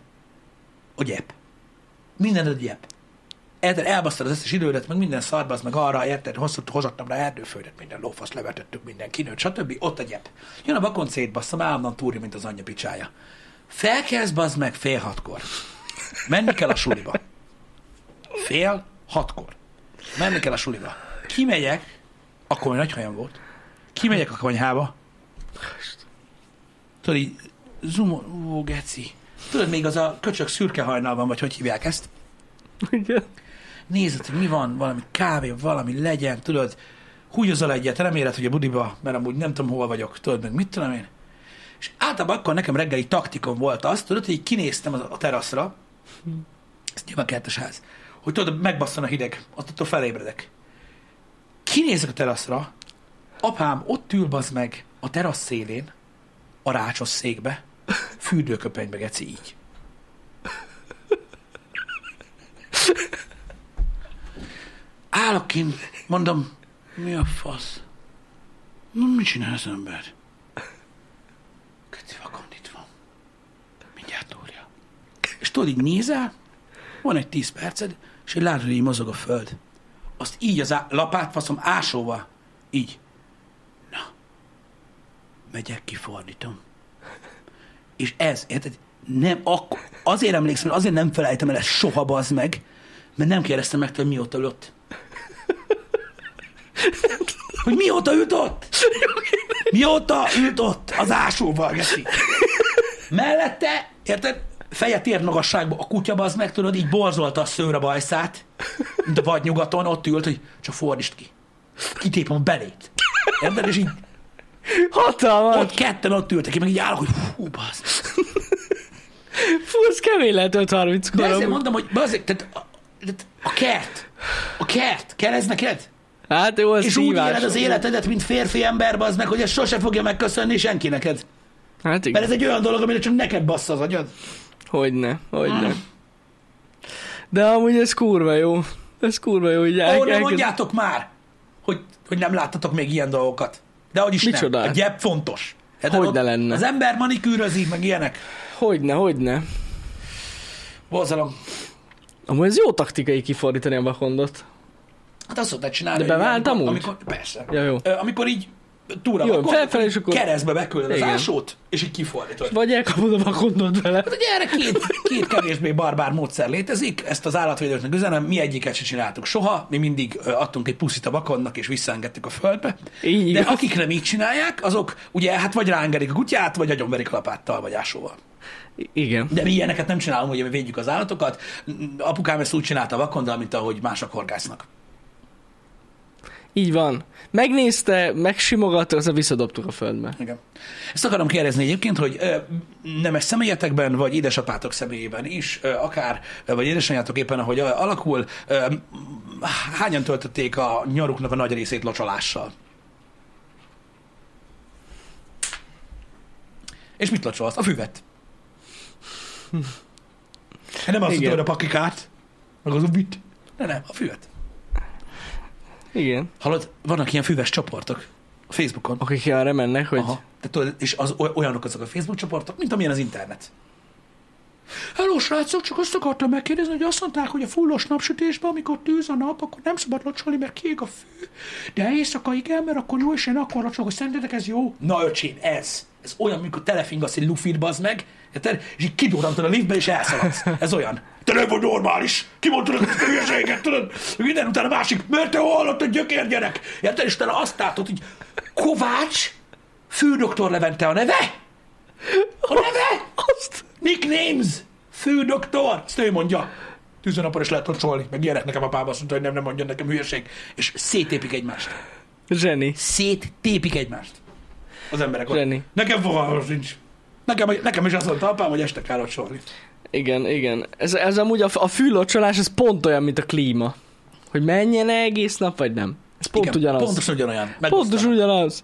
A: a gyep. Minden a gyep. Érted, elbasztad az összes idődet, meg minden szarba, meg arra, érted, hozott, hozottam rá erdőföldet, minden lófasz levetettük, minden kinőtt, stb. Ott a gyep. Jön a vakon szétbasszam, állandóan túrja, mint az anyja picsája. Felkelsz, bazd meg, fél hatkor. Menni kell a suliba. Fél hatkor. Menni kell a suliba. Kimegyek, akkor még nagy hajam volt. Kimegyek a konyhába. Tudod, így, zoom, ó, geci. Tudod, még az a köcsök szürke hajnal vagy hogy hívják ezt?
B: Igen.
A: Nézed, hogy mi van, valami kávé, valami legyen, tudod, húgyozol egyet, reméled, hogy a budiba, mert amúgy nem tudom, hol vagyok, tudod, meg mit tudom én. És általában akkor nekem reggeli taktikom volt az, tudod, hogy így kinéztem a teraszra, ez nyilván kertes ház, hogy tudod, megbasszon a hideg, attól felébredek. Kinézek a teraszra, apám ott ül bazd meg a terasz szélén, a rácsos székbe, fürdőköpenybe geci így. Állok kint, mondom, mi a fasz? Na, mit csinál az ember? Köci vakond itt van. Mindjárt túrja. És tudod, így nézel, van egy tíz perced, és egy látod, hogy mozog a föld. Azt így az á- lapátfaszom ásóval, így. Na, megyek, kifordítom. És ez, érted? Nem, akkor, azért emlékszem, azért nem felejtem el ezt soha, bazd meg, mert nem kérdeztem meg tőle, mióta ül ott. Hogy mióta ült ott? Mióta ült ott az ásóval, Geci? Mellette, érted? Feje térmagasságban a kutya, az meg tudod, így borzolta a szőre bajszát, de vagy nyugaton ott ült, hogy csak fordítsd ki. Kitépem a belét. Érted? És így
B: Hatalmas!
A: ott ketten ott ültek, én meg így állok, hogy hú, bazd.
B: Fú, ez kemény lehet 5-30
A: De ezért mondom, hogy bazd, tehát a, tehát a kert, a kert, kell ez neked?
B: Hát jó, az
A: És úgy
B: szívás.
A: éled az életedet, mint férfi ember, bazd meg, hogy ez sose fogja megköszönni senki neked.
B: Hát igen.
A: Mert ez egy olyan dolog, amire csak neked bassza az agyad.
B: Hogyne, hogyne. De amúgy ez kurva jó. Ez kurva jó, hogy
A: Ó, nem
B: el-
A: mondjátok már, hogy, hogy nem láttatok még ilyen dolgokat. De hogy is
B: Micsoda?
A: nem. A gyep fontos. Érted?
B: Hogyne
A: Ott
B: lenne.
A: Az ember manikűrözik, meg ilyenek.
B: Hogyne, hogyne.
A: Borzalom.
B: Amúgy ez jó taktikai kifordítani a vakondot.
A: Hát azt szokták csinálni.
B: De
A: hogy
B: bevált
A: amikor, Persze.
B: Ja, jó.
A: Amikor így túra
B: Jó,
A: vakon,
B: felfelé, és akkor-
A: keresztbe beküldöd az ásót, és így kifordítod.
B: Vagy elkapod a vakondot vele.
A: Hát ugye erre két, két kevésbé barbár módszer létezik, ezt az állatvédőknek üzenem, mi egyiket se csináltuk soha, mi mindig adtunk egy puszit a vakonnak, és visszaengedtük a földbe.
B: Így
A: De
B: igaz.
A: akik nem így csinálják, azok ugye hát vagy rángerik a kutyát, vagy agyonverik a lapáttal, vagy ásóval.
B: Igen.
A: De mi ilyeneket nem csinálunk, hogy mi védjük az állatokat. Apukám ezt úgy csinálta a vakondal, mint ahogy mások horgásznak.
B: Így van. Megnézte, megsimogatta, aztán visszadobtuk a földbe.
A: Igen. Ezt akarom kérdezni egyébként, hogy ö, nemes személyetekben, vagy édesapátok személyében is, akár, vagy édesanyjátok éppen, ahogy alakul, hányan töltötték a nyaruknak a nagy részét locsolással? És mit locsolsz? A füvet. Nem azt
B: Igen.
A: tudod a pakikát, meg az ubit. Ne, nem, a füvet.
B: Igen.
A: Hallod, vannak ilyen füves csoportok a Facebookon.
B: Akik arra mennek, hogy...
A: Aha. Tehát, tudod, és az oly- olyanok azok a Facebook csoportok, mint amilyen az internet. Hello, srácok, csak azt akartam megkérdezni, hogy azt mondták, hogy a fullos napsütésben, amikor tűz a nap, akkor nem szabad locsolni, mert kiég a fű. De éjszaka igen, mert akkor jó, és én akkor locsolok, hogy szerintetek ez jó? Na, öcsém, ez. Ez olyan, amikor telefingasz egy lufit, bazd meg, érted? és így kidurrantod a liftbe, és elszaladsz. Ez olyan. Te nem vagy normális. Ki mondtad ezt a hülyeséget, tudod? Minden után a másik, mert te hallottad, gyökér gyerek. Érted? És utána azt látod, hogy Kovács, fődoktor Levente a neve? A neve?
B: Azt...
A: Nicknames! Fődoktor! Ezt ő mondja. Tűzönapon is lehet locsolni, meg ilyenek nekem apám azt mondta, hogy nem, nem mondjon nekem hülyeség. És széttépik egymást.
B: Zseni.
A: Széttépik egymást. Az emberek ott.
B: Zseni.
A: Nekem fogalmam sincs. Nekem, nekem is azt mondta apám, hogy este kell locsolni.
B: Igen, igen. Ez, ez amúgy a, a fűlocsolás, ez pont olyan, mint a klíma. Hogy menjen -e egész nap, vagy nem. Ez pont
A: Igen,
B: ugyanaz.
A: Pontosan ugyanolyan.
B: Pontosan
A: Megosztanak.
B: ugyanaz.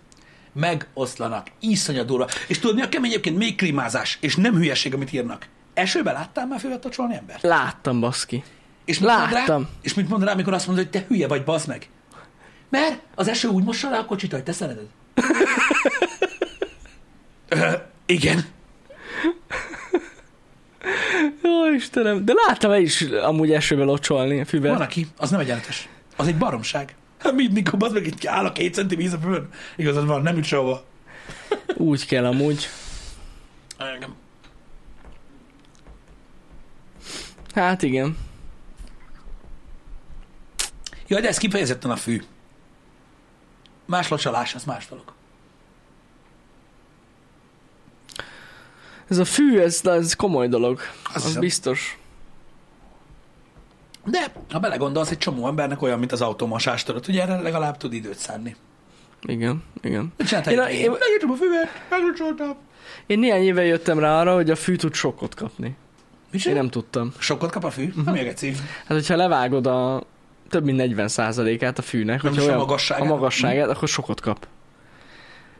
A: Megoszlanak. Iszonyat durva. És tudod, mi a kemény egyébként? Még klímázás. És nem hülyeség, amit írnak. Esőben láttál már füvet locsolni embert?
B: Láttam, baszki.
A: És mit mond rá?
B: Láttam.
A: És mit mond rá, amikor azt mondod, hogy te hülye vagy, bazd meg? Mert az eső úgy mossa le a kocsit, hogy te szereted. Igen.
B: Jó, Istenem. De láttam el is amúgy esőbe locsolni a füvet.
A: Van, aki, az nem egyenletes. Az egy baromság. Hát mit, mikor bazd meg itt áll a két centi víz a fölön? Igazad van, nem üt sehova.
B: Úgy kell amúgy.
A: Igen.
B: Hát igen.
A: Ja, de ez kifejezetten a fű. Más locsolás, az más dolog.
B: Ez a fű, ez, ez komoly dolog. Az
A: hiszem.
B: biztos.
A: De, ha belegondolsz, egy csomó embernek olyan, mint az automosás, tudod, hogy erre legalább tud időt szánni.
B: Igen, igen.
A: Mit csináltál?
B: Én a-
A: én, leírtam a füvet, meglocsoltam.
B: Én néhány éve jöttem rá arra, hogy a fű tud sokkot kapni.
A: Mit
B: Én nem tudtam.
A: Sokkot kap a fű? Még egy cím.
B: Hát, hogyha levágod a több mint 40%-át a fűnek,
A: Nem
B: hogyha
A: is a
B: olyan-
A: magasságát?
B: a magasságát, akkor sokat kap.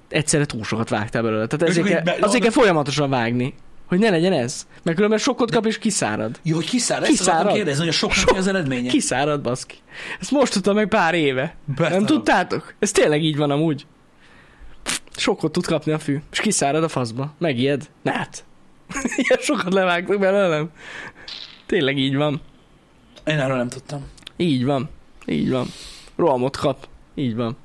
B: Egyszerre túl sokat vágtál belőle. Tehát ezért kell, azért kell folyamatosan vágni. Hogy ne legyen ez. Mert különben sokkot kap és kiszárad.
A: Jó, hogy kiszárad? Ezt
B: Kiszárad.
A: akartam kérdezni, hogy a soknak
B: Sok-
A: az eredménye?
B: Kiszárad, baszki. Ezt most tudtam meg pár éve.
A: Betalom.
B: Nem tudtátok? Ez tényleg így van amúgy. Sokkot tud kapni a fű, és kiszárad a faszba. Megijed? Ne hát. Ilyen sokat levágtak belőlem. Tényleg így van.
A: Én erről nem tudtam.
B: Így van. Így van. Rohamot kap. Így van.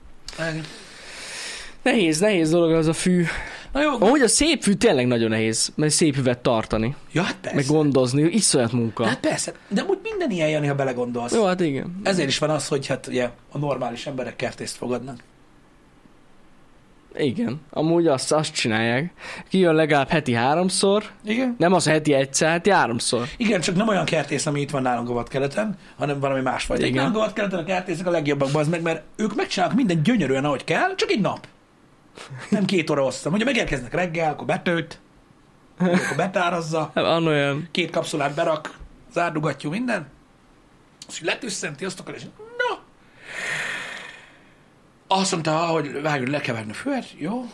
B: Nehéz, nehéz dolog az a fű.
A: Na jó,
B: Amúgy a szép fű tényleg nagyon nehéz, mert szép füvet tartani,
A: ja, hát persze.
B: meg gondozni, iszonyat munka.
A: Hát persze, de úgy minden ilyen, Jani, ha belegondolsz.
B: Jó, hát igen.
A: Ezért is van az, hogy hát ugye a normális emberek kertészt fogadnak.
B: Igen, amúgy azt, azt csinálják. Kijön legalább heti háromszor,
A: Igen?
B: nem az heti egyszer, heti háromszor.
A: Igen, csak nem olyan kertész, ami itt van nálunk a vadkeleten, hanem valami más vagy.
B: Igen.
A: Nálunk a vadkeleten a kertészek a legjobbak, az meg, mert ők megcsinálnak minden gyönyörűen, ahogy kell, csak egy nap. Nem két óra hosszan. Ugye megérkeznek reggel, akkor betőt, akkor betárazza,
B: Hát van olyan.
A: két kapszulát berak, zárdugatjuk minden, így letüsszenti, azt akar, és na, azt mondta, hogy vágod, le kell vágni a füvet, jó.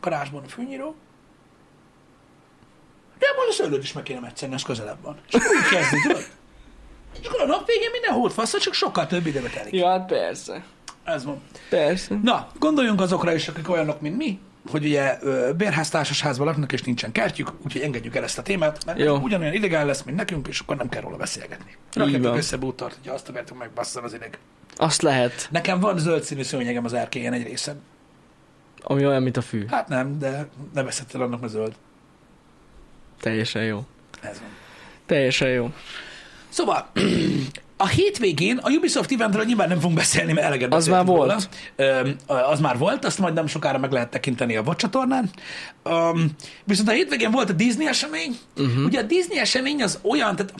A: Garázsban a fűnyíró. De majd a szőlőt is meg kéne metszenni, az közelebb van. És akkor úgy kezdi, tudod? És akkor a nap végén minden hótfaszra, csak sokkal több időbe telik.
B: Ja, hát persze.
A: Ez van.
B: Persze.
A: Na, gondoljunk azokra is, akik olyanok, mint mi, hogy ugye bérháztársasházban laknak, és nincsen kertjük, úgyhogy engedjük el ezt a témát, mert
B: Jó.
A: ugyanolyan idegán lesz, mint nekünk, és akkor nem kell róla beszélgetni.
B: Van.
A: össze bútort, hogyha azt akartok meg, basszan az ideg.
B: Azt lehet,
A: Nekem van zöld színű szőnyegem az erkélyen egy részen.
B: ami olyan, mint a fű.
A: Hát nem, de nevezhettél annak, mert zöld.
B: Teljesen jó.
A: Ez van.
B: Teljesen jó.
A: Szóval, a hétvégén a Ubisoft eventről nyilván nem fogunk beszélni, mert eleget
B: Az már
A: róla.
B: volt.
A: Öm, az már volt, azt majd nem sokára meg lehet tekinteni a VOD csatornán. Öm, viszont a hétvégén volt a Disney esemény. Uh-huh. Ugye a Disney esemény az olyan, tehát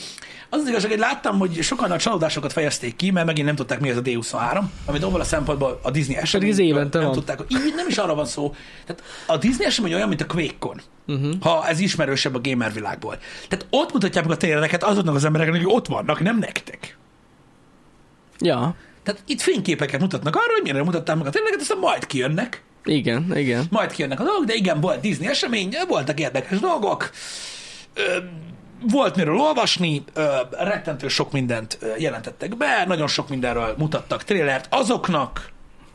A: az az igazság, hogy láttam, hogy sokan a csalódásokat fejezték ki, mert megint nem tudták, mi az a D23, amit abban a szempontból a Disney esemény.
B: az évente
A: nem
B: van.
A: tudták. Így nem is arra van szó. Tehát a Disney esemény olyan, mint a QuakeCon. Uh-huh. Ha ez ismerősebb a gamer világból. Tehát ott mutatják meg a trélereket azoknak az embereknek, akik ott vannak, nem nektek.
B: Ja,
A: Tehát itt fényképeket mutatnak arról, hogy mire mutatták meg a tényleget, aztán majd kijönnek.
B: igen, igen.
A: Majd kijönnek a dolgok, de igen, volt Disney esemény, voltak érdekes dolgok, volt miről olvasni, rettentő sok mindent jelentettek be, nagyon sok mindenről mutattak trélert azoknak,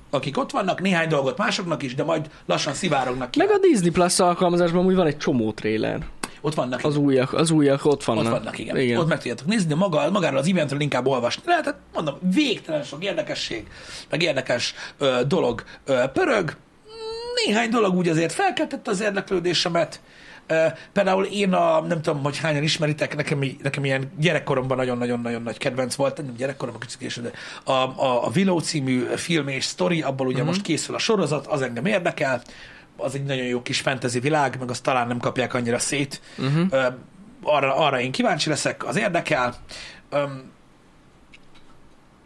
A: akik ott vannak, néhány dolgot másoknak is, de majd lassan szivárognak ki.
B: Meg a Disney Plus alkalmazásban úgy van egy csomó trailer.
A: Ott vannak
B: Az újak, az újak ott vannak.
A: Ott vannak, igen.
B: igen.
A: Ott meg tudjátok nézni, de maga, magáról az eventről inkább olvasni lehet. Tehát mondom, végtelen sok érdekesség, meg érdekes ö, dolog ö, pörög. Néhány dolog úgy azért felkeltette az érdeklődésemet. Például én a, nem tudom, hogy hányan ismeritek, nekem, nekem ilyen gyerekkoromban nagyon-nagyon-nagyon nagy kedvenc volt, nem gyerekkoromban kicsit később, de a, a, a Willow című film és sztori, abból ugye most készül a sorozat, az engem érdekel, az egy nagyon jó kis fantasy világ, meg azt talán nem kapják annyira szét.
B: Uh-huh.
A: Arra, arra én kíváncsi leszek, az érdekel. Öm,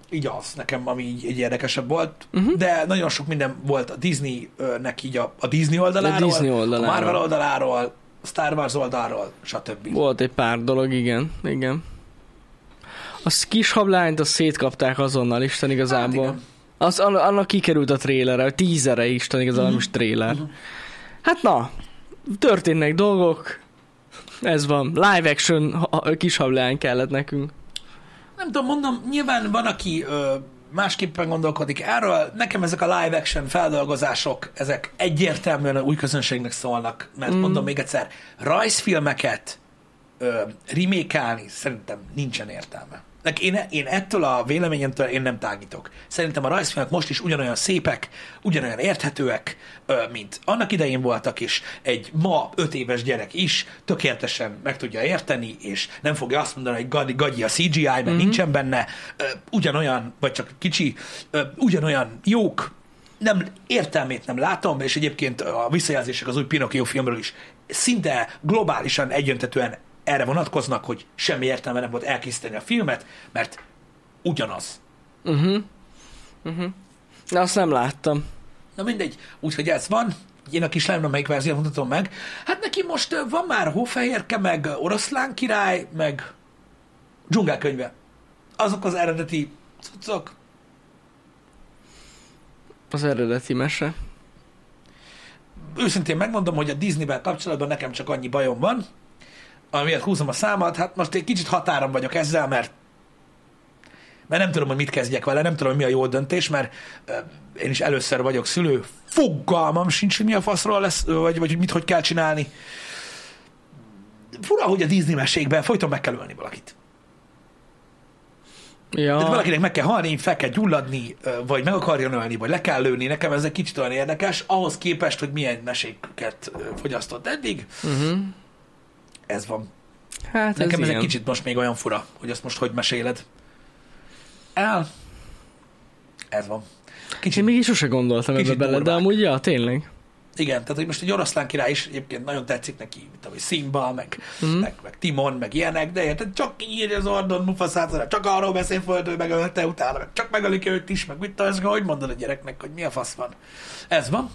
A: így az nekem, ami így, így érdekesebb volt. Uh-huh. De nagyon sok minden volt a Disney-nek így a, a Disney oldaláról,
B: A Disney
A: a
B: oldaláról.
A: Marvel oldaláról, a Star Wars oldalról, stb.
B: Volt egy pár dolog, igen, igen. A kis hablányt azt szétkapták azonnal, Isten igazából.
A: Hát igen.
B: az, annak, kikerült a trélere, a tízere Isten igazából, nem is tréler. Hát na, történnek dolgok, ez van. Live action kis hablány kellett nekünk.
A: Nem tudom, mondom, nyilván van, aki ö, másképpen gondolkodik erről. Nekem ezek a live action feldolgozások, ezek egyértelműen a új közönségnek szólnak, mert mm. mondom még egyszer, rajzfilmeket ö, remékelni szerintem nincsen értelme. Én, én ettől a véleményemtől én nem tágítok. Szerintem a rajzfilmek most is ugyanolyan szépek, ugyanolyan érthetőek, mint annak idején voltak is. Egy ma öt éves gyerek is tökéletesen meg tudja érteni, és nem fogja azt mondani, hogy gadi, gagyi a CGI, mert mm-hmm. nincsen benne. Ugyanolyan, vagy csak kicsi, ugyanolyan jók, nem értelmét nem látom, és egyébként a visszajelzések az új Pinocchio filmről is szinte globálisan egyöntetően erre vonatkoznak, hogy semmi értelme nem volt elkészíteni a filmet, mert ugyanaz.
B: Uh-huh. Uh-huh. De azt nem láttam.
A: Na mindegy, úgyhogy ez van. Én a kis lányomnak melyik verziót mutatom meg. Hát neki most van már Hófehérke, meg Oroszlán király, meg dzsungelkönyve. Azok az eredeti cuccok.
B: Az eredeti mese.
A: őszintén megmondom, hogy a Disney-vel kapcsolatban nekem csak annyi bajom van, amiért húzom a számat, hát most egy kicsit határon vagyok ezzel, mert mert nem tudom, hogy mit kezdjek vele, nem tudom, hogy mi a jó döntés, mert én is először vagyok szülő, fogalmam sincs, hogy mi a faszról lesz, vagy, vagy mit hogy kell csinálni. Fura, hogy a Disney mesékben folyton meg kell ölni valakit.
B: Ja.
A: Tehát valakinek meg kell halni, fel kell gyulladni, vagy meg akarjon ölni, vagy le kell lőni. Nekem ez egy kicsit olyan érdekes, ahhoz képest, hogy milyen meséket fogyasztott eddig.
B: Uh-huh.
A: Ez van.
B: Hát
A: Nekem ez,
B: ez
A: egy kicsit most még olyan fura, hogy azt most hogy meséled. El. Ez van.
B: Én
A: Kicsit,
B: még így sose gondoltam ebbe bele, de amúgy ja, tényleg.
A: igen, tehát hogy most egy oroszlán király is egyébként nagyon tetszik neki, mint tudom, hogy Simba, meg,
B: Mhm.
A: meg, meg, Timon, meg ilyenek, de érted, csak írja az Ordon Mufasát, csak arról beszél folyton, hogy megölte utána, meg csak megölik őt is, meg mit tudom, hogy mondod a gyereknek, hogy mi a fasz van. Ez van.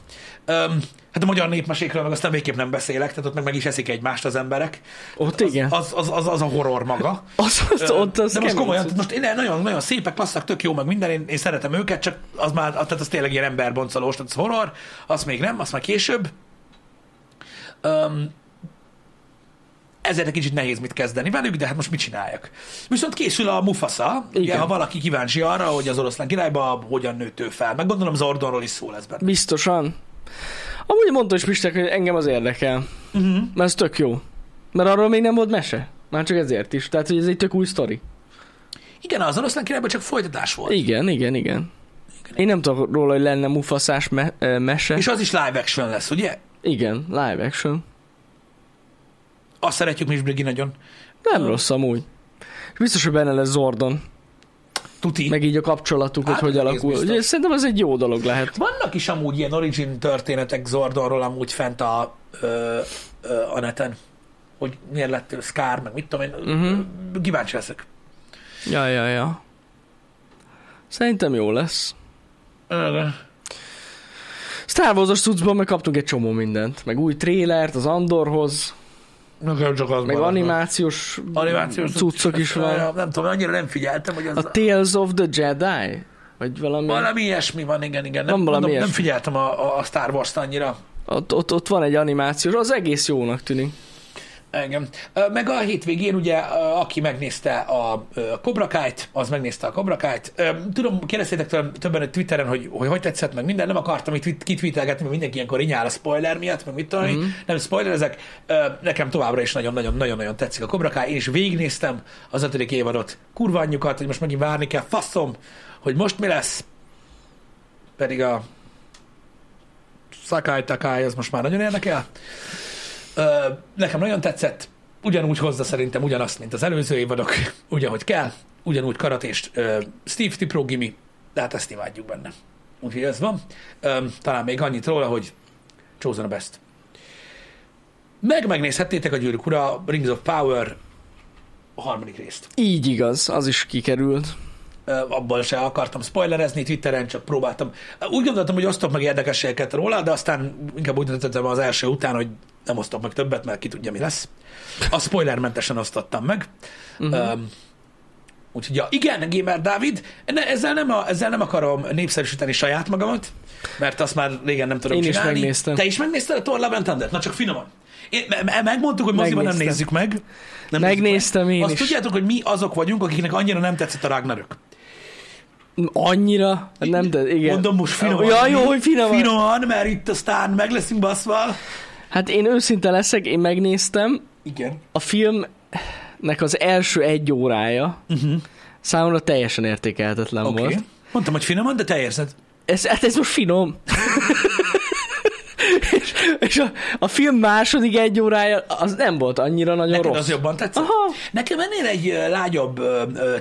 A: Um, hát a magyar népmesékről meg aztán végképp nem beszélek, tehát ott meg meg is eszik egymást az emberek.
B: Ott
A: az,
B: igen.
A: Az, az, az, az, a horror maga.
B: Az, az, ott az
A: de most komolyan, most én nagyon, nagyon szépek, klasszak, tök jó, meg minden, én, én szeretem őket, csak az már, tehát az tényleg ilyen emberboncolós, tehát az horror, az még nem, az már később. Um, ezért egy kicsit nehéz mit kezdeni velük, de hát most mit csináljak? Viszont készül a Mufasa, ugye, ha valaki kíváncsi arra, hogy az oroszlán királyba hogyan nőtt ő fel. Meg gondolom Zordonról is szó lesz benne.
B: Biztosan. Amúgy mondta is Pistek, hogy engem az érdekel.
A: Uh-huh.
B: Mert ez tök jó. Mert arról még nem volt mese. Már csak ezért is. Tehát, hogy ez egy tök új sztori.
A: Igen, az oroszlán királyban csak folytatás volt.
B: Igen, igen, igen. Én nem tudok róla, hogy lenne mufaszás me- mese.
A: És az is live action lesz, ugye?
B: Igen, live action.
A: Azt szeretjük mi is, Brigi, nagyon.
B: Nem
A: Ö.
B: rossz amúgy. És biztos, hogy benne lesz Zordon.
A: Tuti.
B: Meg így a kapcsolatuk, hogy
A: Hát,
B: hogy
A: egész
B: alakul.
A: biztos.
B: Ugye, szerintem ez egy jó dolog lehet.
A: Vannak is amúgy ilyen origin történetek Zordonról amúgy fent a, ö, ö, a neten, hogy miért lett ő Scar, meg mit tudom én. Uh-huh. Kíváncsi leszek.
B: Ja, ja, ja. Szerintem jó lesz.
A: Igen.
B: Star Wars-os cuccban meg kaptunk egy csomó mindent. Meg új trélert az Andorhoz,
A: Nekem csak az
B: meg animációs,
A: Animációs
B: cuccok is van.
A: Ja, Nem tudom, annyira nem figyeltem, hogy az
B: A Tales of the Jedi? Vagy valami?
A: valami ilyesmi van, igen, igen. Nem,
B: Van valami
A: mondom, nem figyeltem a, a Star Wars-t annyira.
B: Ott, ott, ott van egy animációs, az egész jónak tűnik.
A: Engem. Meg a hétvégén ugye, aki megnézte a Cobra Kai-t, az megnézte a Cobra Kai-t. Tudom, kérdeztétek többen a Twitteren, hogy, hogy hogy tetszett, meg minden. Nem akartam itt kitweetelgetni, mert mindenki ilyenkor inyál a spoiler miatt, meg mit tudom,
B: Mhm.
A: mm. nem spoiler ezek. Nekem továbbra is nagyon-nagyon-nagyon tetszik a Cobra Kai. Én is végignéztem az ötödik évadot. Kurva anyjukat, hogy most megint várni kell. Faszom, hogy most mi lesz. Pedig a Sakai Takai, az most már nagyon érdekel. Nekem nagyon tetszett, ugyanúgy hozza szerintem ugyanazt, mint az előző évadok, ugyanhogy kell, ugyanúgy karatést. Steve Tipro Gimi, de hát ezt imádjuk benne. Úgyhogy ez van. Talán még annyit róla, hogy Chosen a Best. Meg megnézhettétek a Gyűrűk Ura, Rings of Power a harmadik részt.
B: Így igaz, az is kikerült.
A: Abban se akartam spoilerezni, Twitteren csak próbáltam. Úgy gondoltam, hogy osztok meg érdekességeket róla, de aztán inkább úgy döntöttem az első után, hogy nem osztok meg többet, mert ki tudja, mi lesz. A spoilermentesen osztottam meg.
B: Uh-huh.
A: Uh, úgyhogy ja, igen, Gamer Dávid, ne, ezzel, nem a, ezzel nem akarom népszerűsíteni saját magamat, mert azt már régen nem tudom
B: Én is
A: csinálni.
B: megnéztem.
A: Te is megnézted a Thor Love and Thunder? Na csak finoman. Én, me- me- megmondtuk, hogy moziban nem nézzük meg. Nem
B: Megnéztem
A: nézzük
B: én
A: meg.
B: is.
A: Azt tudjátok, hogy mi azok vagyunk, akiknek annyira nem tetszett a Ragnarök.
B: Annyira? Nem, de igen.
A: Mondom most finoman.
B: Ja, jó, hogy finoman.
A: Finoman, mert itt aztán meg leszünk baszva.
B: Hát én őszinte leszek, én megnéztem,
A: Igen.
B: a filmnek az első egy órája
A: Uh-huh.
B: számomra teljesen értékelhetetlen
A: Oké.
B: volt.
A: Okay. Mondtam, hogy finoman, de te érzed.
B: Ez, hát ez most finom. és és a, a film második egy órája az nem volt annyira nagyon
A: Neked
B: rossz.
A: az jobban tetszett?
B: Aha.
A: Nekem ennél egy lágyabb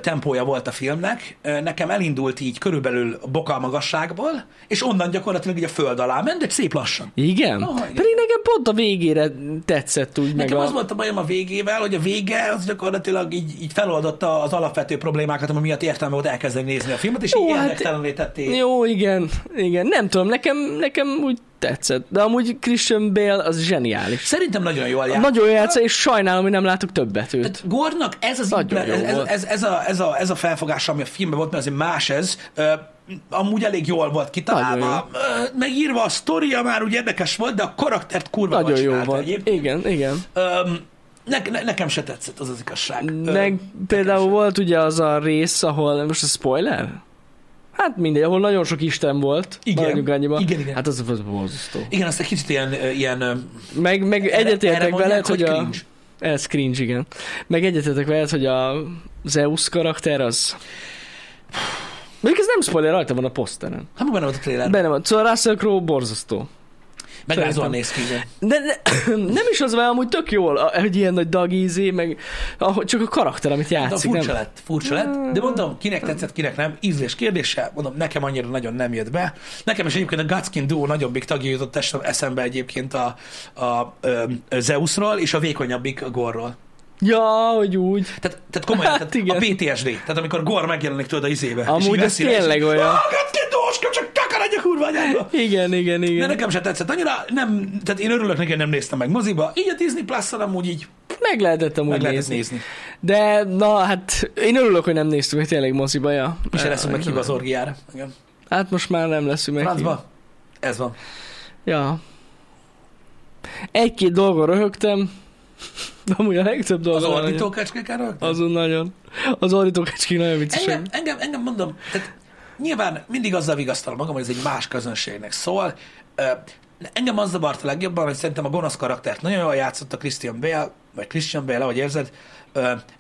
A: tempója volt a filmnek. Nekem elindult így körülbelül a boka magasságból, és onnan gyakorlatilag így a föld alá ment, de szép lassan.
B: Igen?
A: Aha, igen.
B: Pedig nekem pont a végére tetszett úgy, meg
A: Nekem
B: a...
A: az volt a bajom a végével, hogy a vége az gyakorlatilag így, így feloldotta az alapvető problémákat, ami miatt értelme volt elkezdeni nézni a filmet, és
B: Jó,
A: így
B: hát-
A: tették.
B: Jó, igen, igen. Nem tudom, nekem, nekem úgy tetszett. De amúgy Christian Bale az zseniális.
A: Szerintem nagyon jól játszik.
B: Nagyon játszik, és sajnálom, hogy nem látok többet őt.
A: Tehát Gordnak ez az
B: Nagyon jó
A: ez, ez, ez, a, ez, a, ez a felfogás, ami a filmben volt, mert azért más ez, ö, amúgy elég jól volt kitalálva, Ö, megírva a sztoria már úgy érdekes volt, de a karaktert kurva
B: Nagyon jó volt.
A: egyébként.
B: Igen, igen.
A: Öm, ne, ne, nekem se tetszett az az igazság. Ö,
B: Meg például volt ugye az a rész, ahol, most a spoiler? Hát mindegy, ahol nagyon sok Isten volt.
A: Igen.
B: annyiba.
A: Igen, igen.
B: Hát az, az borzasztó.
A: Igen, azt egy kicsit ilyen, ilyen
B: Meg, meg egyetértek veled, hogy a...
A: cringe.
B: Ez cringe, igen. Meg egyetértek veled, hogy a Zeus karakter az... Mondjuk ez nem spoiler, rajta van a poszteren.
A: Hát benne volt a trailer.
B: Benne van. Szóval Russell Crowe borzasztó.
A: Megrázóan néz ki, igen.
B: De, de nem is az vele amúgy tök jól, hogy ilyen nagy dagízé, meg csak a karakter, amit
A: De
B: játszik.
A: furcsa
B: Nem?
A: lett, furcsa lett, de mondom, kinek tetszett, kinek nem, ízlés kérdése, mondom, nekem annyira nagyon nem jött be. Nekem is egyébként a Gutskin Duo nagyobbik tagja jutott eszembe egyébként a, a, a, a Zeusról, és a vékonyabbik a Gorról.
B: Ja, hogy úgy.
A: Tehát, tehát komolyan,
B: Hát
A: tehát
B: igen.
A: a PTSD, tehát amikor Gor megjelenik tudod a izébe.
B: Amúgy ez tényleg olyan.
A: Ah, csak takarodj a kurva anyádba!
B: Igen, igen,
A: De
B: igen.
A: nekem se tetszett annyira, nem, tehát én örülök neki, hogy nem néztem meg moziba, így a Disney Plus-on amúgy így
B: Meg lehetett amúgy
A: meg lehetett
B: nézni.
A: nézni.
B: De, na, hát én örülök, hogy nem néztük meg tényleg moziba, ja.
A: Mi se leszünk meg hívva az orgiára. Igen.
B: Hát most már nem leszünk meg.
A: Francba? Ez van.
B: Ja. Egy-két dolgon röhögtem, de amúgy a legtöbb
A: Az
B: dolgon nagyon-
A: ordítókecskékára?
B: Azon nagyon. Az ordítókecskék nagyon viccesek.
A: Engem, engem, engem mondom, tehát nyilván mindig azzal vigasztalom magam, hogy ez egy más közönségnek szól. Engem az zavart a legjobban, hogy szerintem a gonosz karaktert nagyon jól játszott a Christian Bale, vagy Christian Bale, ahogy érzed,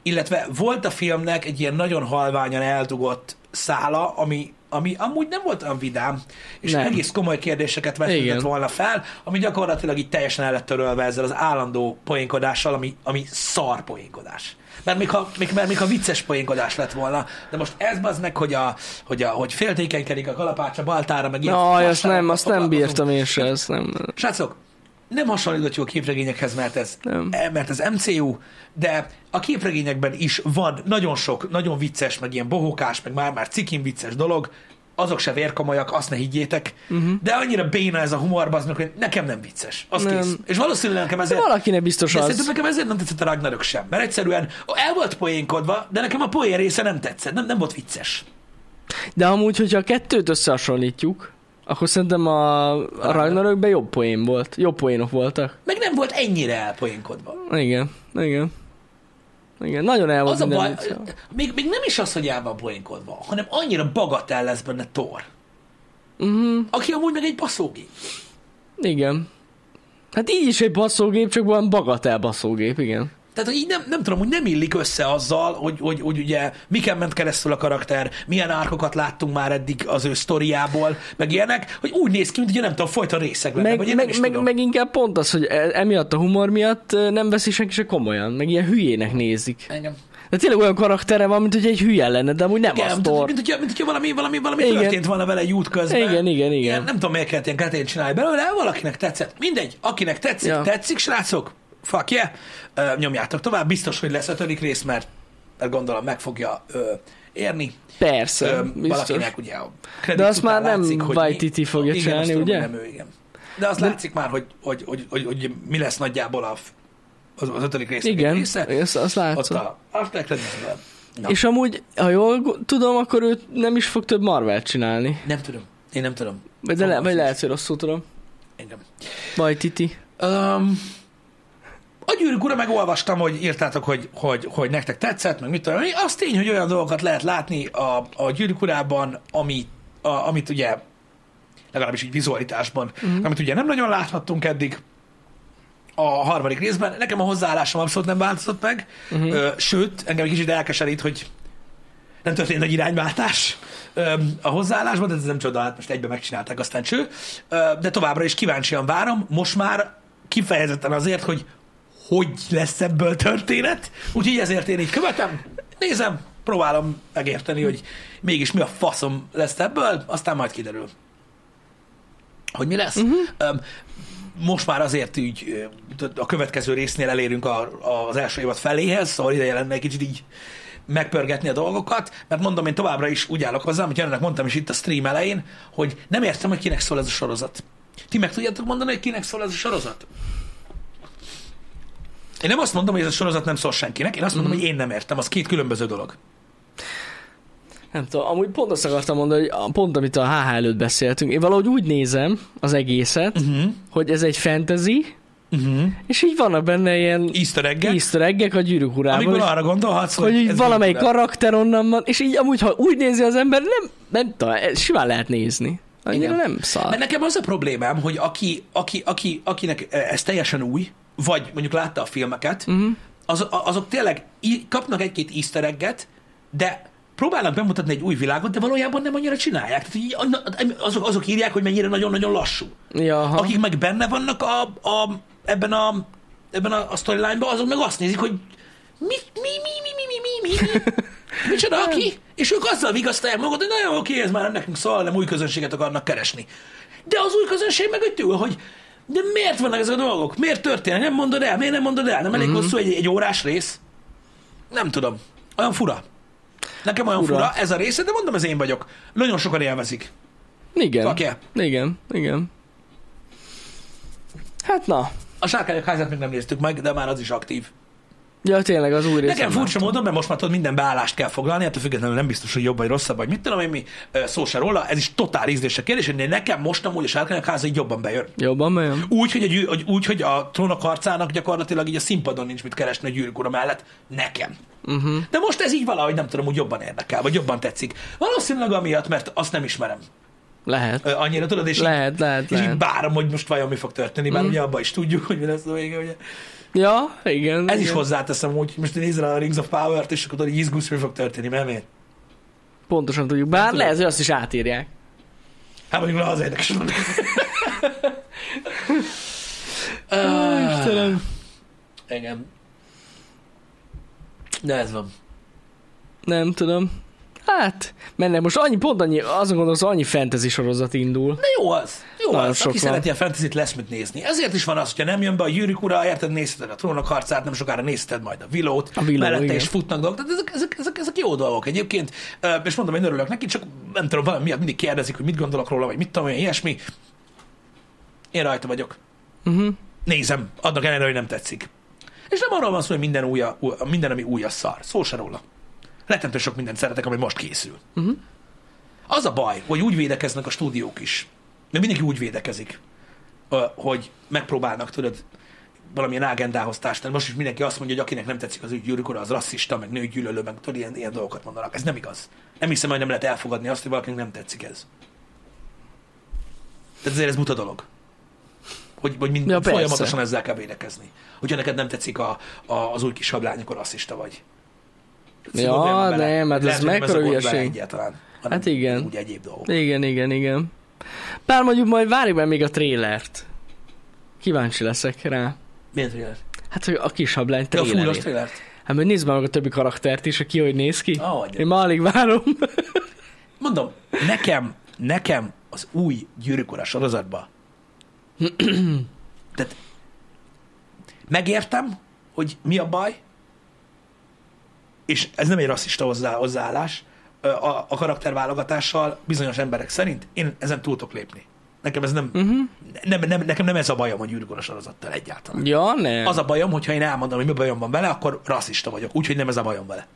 A: illetve volt a filmnek egy ilyen nagyon halványan eldugott szála, ami, ami amúgy nem volt olyan vidám, és
B: Nem.
A: egész komoly kérdéseket
B: Igen.
A: volna fel, ami gyakorlatilag így teljesen el lett törölve ezzel az állandó poénkodással, ami, ami szar poénkodás. Mert még, ha, még, mert még ha vicces poénkodás lett volna, de most ez az meg, hogy, a, hogy, a, hogy féltékenykedik a kalapács a baltára, meg ilyen
B: Aj, azt nem, azt nem bírtam én se, ezt nem.
A: Srácok, nem hasonlíthatjuk a képregényekhez, mert ez,
B: Nem.
A: mert ez MCU, de a képregényekben is van nagyon sok, nagyon vicces, meg ilyen bohókás, meg már-már cikin vicces dolog, azok se vérkomolyak, azt ne higgyétek, uh-huh. de annyira béna ez a humor, az hogy nekem nem vicces. Az
B: Nem.
A: kész. És valószínűleg nekem
B: De
A: ezért...
B: valakinek biztos
A: De
B: az.
A: szerintem nekem ezért nem tetszett a Ragnarök sem, mert egyszerűen el volt poénkodva, de nekem a poén része nem tetszett, nem, nem volt vicces.
B: De amúgy, hogyha a kettőt összehasonlítjuk, akkor szerintem a, a Ragnarökben jobb poén volt. Jobb poénok voltak.
A: Meg nem volt ennyire elpoénkodva.
B: Igen, igen. Igen, nagyon el volt
A: Az a baj,
B: vicce.
A: még, még nem is az, hogy el van poénkodva, hanem annyira bagatell lesz benne Thor,
B: Uh-huh,
A: aki amúgy meg egy baszógép.
B: igen. Hát így is egy basszógép, csak van bagatel basszógép, igen.
A: Tehát, hogy így nem, nem tudom, hogy nem illik össze azzal, hogy, hogy, hogy ugye miken ment keresztül a karakter, milyen árkokat láttunk már eddig az ő sztoriából, meg ilyenek, hogy úgy néz ki, mint ugye nem tudom, folyton részeg lenne,
B: Meg,
A: vagy én
B: meg, meg,
A: tudom.
B: meg, inkább pont az, hogy e- emiatt a humor miatt nem veszi senki se komolyan, meg ilyen hülyének nézik.
A: Engem.
B: De tényleg olyan karaktere van, mint hogy egy hülye lenne, de amúgy nem
A: Igen,
B: az
A: mint,
B: Thor.
A: mint, mint, mint, hogyha valami, valami, valami
B: Igen.
A: történt volna vele egy út közben.
B: Igen, igen, igen.
A: Ilyen, nem tudom, miért kellett ilyen kretén csinálni belőle, valakinek tetszett. Mindegy, akinek tetszik,
B: ja.
A: tetszik, srácok, fuck yeah, uh, nyomjátok tovább. Biztos, hogy lesz ötödik rész, mert, mert gondolom meg fogja uh, érni.
B: Persze,
A: Ö,
B: biztos.
A: valakinek ugye a
B: De azt már nem
A: látszik,
B: Waititi fogja
A: igen,
B: csinálni,
A: azt tudom,
B: ugye?
A: Nem ő, igen. De azt
B: De-
A: látszik már, hogy, hogy, hogy, hogy, hogy mi lesz nagyjából a, az, az ötödik rész
B: Igen,
A: része.
B: azt, azt
A: Ott
B: látszott.
A: a credits-ben. Na,
B: És amúgy, ha jól tudom, akkor ő nem is fog több Marvel csinálni.
A: nem tudom. Én nem tudom.
B: De le, vagy lehet, hogy rosszul tudom.
A: Engem.
B: Vagy Titi.
A: Um, a gyűrűk ura megolvastam, hogy írtátok, hogy, hogy, hogy nektek tetszett, meg mit tudom. én. Az tény, hogy olyan dolgokat lehet látni a, a gyűrűk urában, ami, a, amit ugye legalábbis így vizualitásban, mm. amit ugye nem nagyon láthattunk eddig a harmadik részben. Nekem a hozzáállásom abszolút nem változott meg,
B: Mhm.
A: Ö, sőt, engem egy kicsit elkeserít, hogy nem történt egy irányváltás ö, a hozzáállásban, de ez nem csoda, hát most egyben megcsinálták, aztán cső. Ö, De továbbra is kíváncsian várom, most már kifejezetten azért, hogy hogy lesz ebből történet, úgyhogy ezért én így követem, nézem, próbálom megérteni, hogy mégis mi a faszom lesz ebből, aztán majd kiderül, hogy mi lesz. Uh-huh. Most már azért úgy ö, a következő résznél elérünk a, az első évad feléhez, szóval ideje lenne egy kicsit így megpörgetni a dolgokat, mert mondom, én továbbra is úgy állok hozzá, amit Jelenek mondtam is itt a stream elején, hogy nem értem, hogy kinek szól ez a sorozat. Ti meg tudjátok mondani, hogy kinek szól ez a sorozat? Én nem azt mondom, hogy ez a sorozat nem szól senkinek, én azt mondom,
B: Mhm.
A: hogy én nem értem, az két különböző dolog.
B: Nem tudom, amúgy pont azt akartam mondani, hogy pont amit a HH előtt beszéltünk, én valahogy úgy nézem az egészet,
A: Uh-huh.
B: hogy ez egy fantasy,
A: Uh-huh.
B: és így vannak benne ilyen
A: Easter egg
B: easter eggek a gyűrűk urában,
A: Amikor
B: és-
A: arra gondolhatsz,
B: hogy így
A: ez
B: valamelyik
A: gyűrűk
B: karakter onnan van, és így amúgy, ha úgy nézi az ember, nem, nem tudom, simán lehet nézni. Annyira
A: Igen.
B: nem szar.
A: De nekem az a problémám, hogy aki, aki, aki, akinek ez teljesen új, vagy mondjuk látta a filmeket, uh-huh. az, azok tényleg kapnak egy-két easter de próbálnak bemutatni egy új világot, de valójában nem annyira csinálják. Tehát azok, azok írják, hogy mennyire nagyon-nagyon lassú.
B: Ja, aha.
A: Akik meg benne vannak a, a, ebben a, ebben a, a storyline-ban, azok meg azt nézik, hogy mi, mi, mi, mi, mi, mi, mi, mi, mi, micsoda, aki? És ők azzal vigasztalják magukat, hogy nagyon oké, ez már nem nekünk szól, nem új közönséget akarnak keresni. De az új közönség meg egy ül, hogy de miért vannak ezek a dolgok? Miért történnek? Nem mondod el? Miért nem mondod el? Nem elég
B: Mhm.
A: hosszú egy, egy órás rész? Nem tudom. Olyan fura. Nekem olyan
B: Fura.
A: fura. ez a része, de mondom, ez én vagyok. Nagyon sokan élvezik.
B: Igen.
A: Kakje.
B: Igen, igen. Hát na.
A: A sárkányok házát még nem néztük meg, de már az is aktív.
B: Ja, tényleg az új.
A: Nekem furcsa módon, mert most már tudod, minden beállást kell foglalni, ettől függetlenül nem biztos, hogy jobb vagy rosszabb, vagy mit tudom én, mi szó se róla, ez is totál ízlésre kérdés, de nekem most amúgy a sárkányok háza így jobban bejön.
B: Jobban megyem?
A: Úgy, hogy, a, úgy, hogy a trónok harcának gyakorlatilag így a színpadon nincs mit keresni a gyűrűk ura mellett. Nekem.
B: Uh-huh.
A: De most ez így valahogy nem tudom, úgy jobban érdekel, vagy jobban tetszik. Valószínűleg amiatt, mert azt nem ismerem
B: Lehet.
A: annyira, tudod, és,
B: Lehet, lehet,
A: és így
B: lehet.
A: bárom, hogy most vajon mi fog történni, bár ugye abban is tudjuk, hogy mi lesz a vége, ugye.
B: Ja, igen.
A: Ez
B: igen.
A: is hozzáteszem, hogy most nézd rá a Rings of Power-t, és akkor tudod, hogy izgulsz, mi fog történni, mert miért?
B: Pontosan tudjuk. Bár
A: tudom.
B: lehet, hogy azt is átírják.
A: Hát mondjuk le az érdekes.
B: Istenem.
A: Igen. De ez van.
B: Nem tudom. Hát, mennek most annyi, pont annyi, azon gondolom, hogy annyi fantasy sorozat indul.
A: De jó az. Jó
B: Nagyon
A: az. Aki
B: van.
A: szereti a fantasy lesz mit nézni. Ezért is van az, hogyha nem jön be a Gyűrűk ura, érted, nézheted a trónok harcát, nem sokára nézheted majd a Vilót,
B: A Willow,
A: mellette
B: igen.
A: is futnak dolgok. Tehát ezek, ezek, ezek, ezek, jó dolgok egyébként. És mondom, én örülök neki, csak nem tudom, valami miatt mindig kérdezik, hogy mit gondolok róla, vagy mit tudom én, ilyesmi. Én rajta vagyok.
B: Uh-huh.
A: Nézem, adnak ellenére, hogy nem tetszik. És nem arról van szó, hogy minden, új, minden ami új, az szar. Szó se róla. Rettentő sok mindent szeretek, ami most készül.
B: Uh-huh.
A: Az a baj, hogy úgy védekeznek a stúdiók is. Mert mindenki úgy védekezik, hogy megpróbálnak, tudod, valamilyen agendához társítani. Most is mindenki azt mondja, hogy akinek nem tetszik az ügy gyűrűk ura, az rasszista, meg nőgyűlölő, meg tudod, ilyen, ilyen dolgokat mondanak. Ez nem igaz. Nem hiszem, hogy nem lehet elfogadni azt, hogy valakinek nem tetszik ez. Tehát ezért ez muta dolog. Hogy, hogy mind,
B: Ja,
A: ja,
B: persze.
A: folyamatosan ezzel kell védekezni. Hogyha neked nem tetszik a, a, az új kis hablány, akkor rasszista vagy.
B: Ja,
A: bele.
B: nem, hát ez
A: hogy
B: mekkora
A: a
B: hülyeség.
A: Egyáltalán,
B: Hát igen.
A: Úgy egyéb dolgok.
B: Igen, igen, igen. Bár mondjuk majd várjuk meg még a trélert. Kíváncsi leszek rá.
A: Milyen trailer?
B: Hát, hogy a kis hablány
A: Te a fullos
B: trélerét.
A: trailert?
B: Hát majd nézd meg a többi karaktert is, aki hogy néz ki.
A: Ahogy.
B: Én már alig várom.
A: Mondom, nekem, nekem az új gyűrűk ura sorozatban tehát megértem, hogy mi a baj, és ez nem egy rasszista hozzá, hozzáállás a, a karakterválogatással bizonyos emberek szerint, én ezen túl tudok lépni. Nekem ez nem,
B: Uh-huh.
A: nem, nem, nekem nem ez a bajom a gyűrűk ura sorozattal egyáltalán.
B: Ja, nem.
A: Az a bajom, hogyha én elmondom, hogy mi bajom van vele, akkor rasszista vagyok. Úgyhogy nem ez a bajom vele.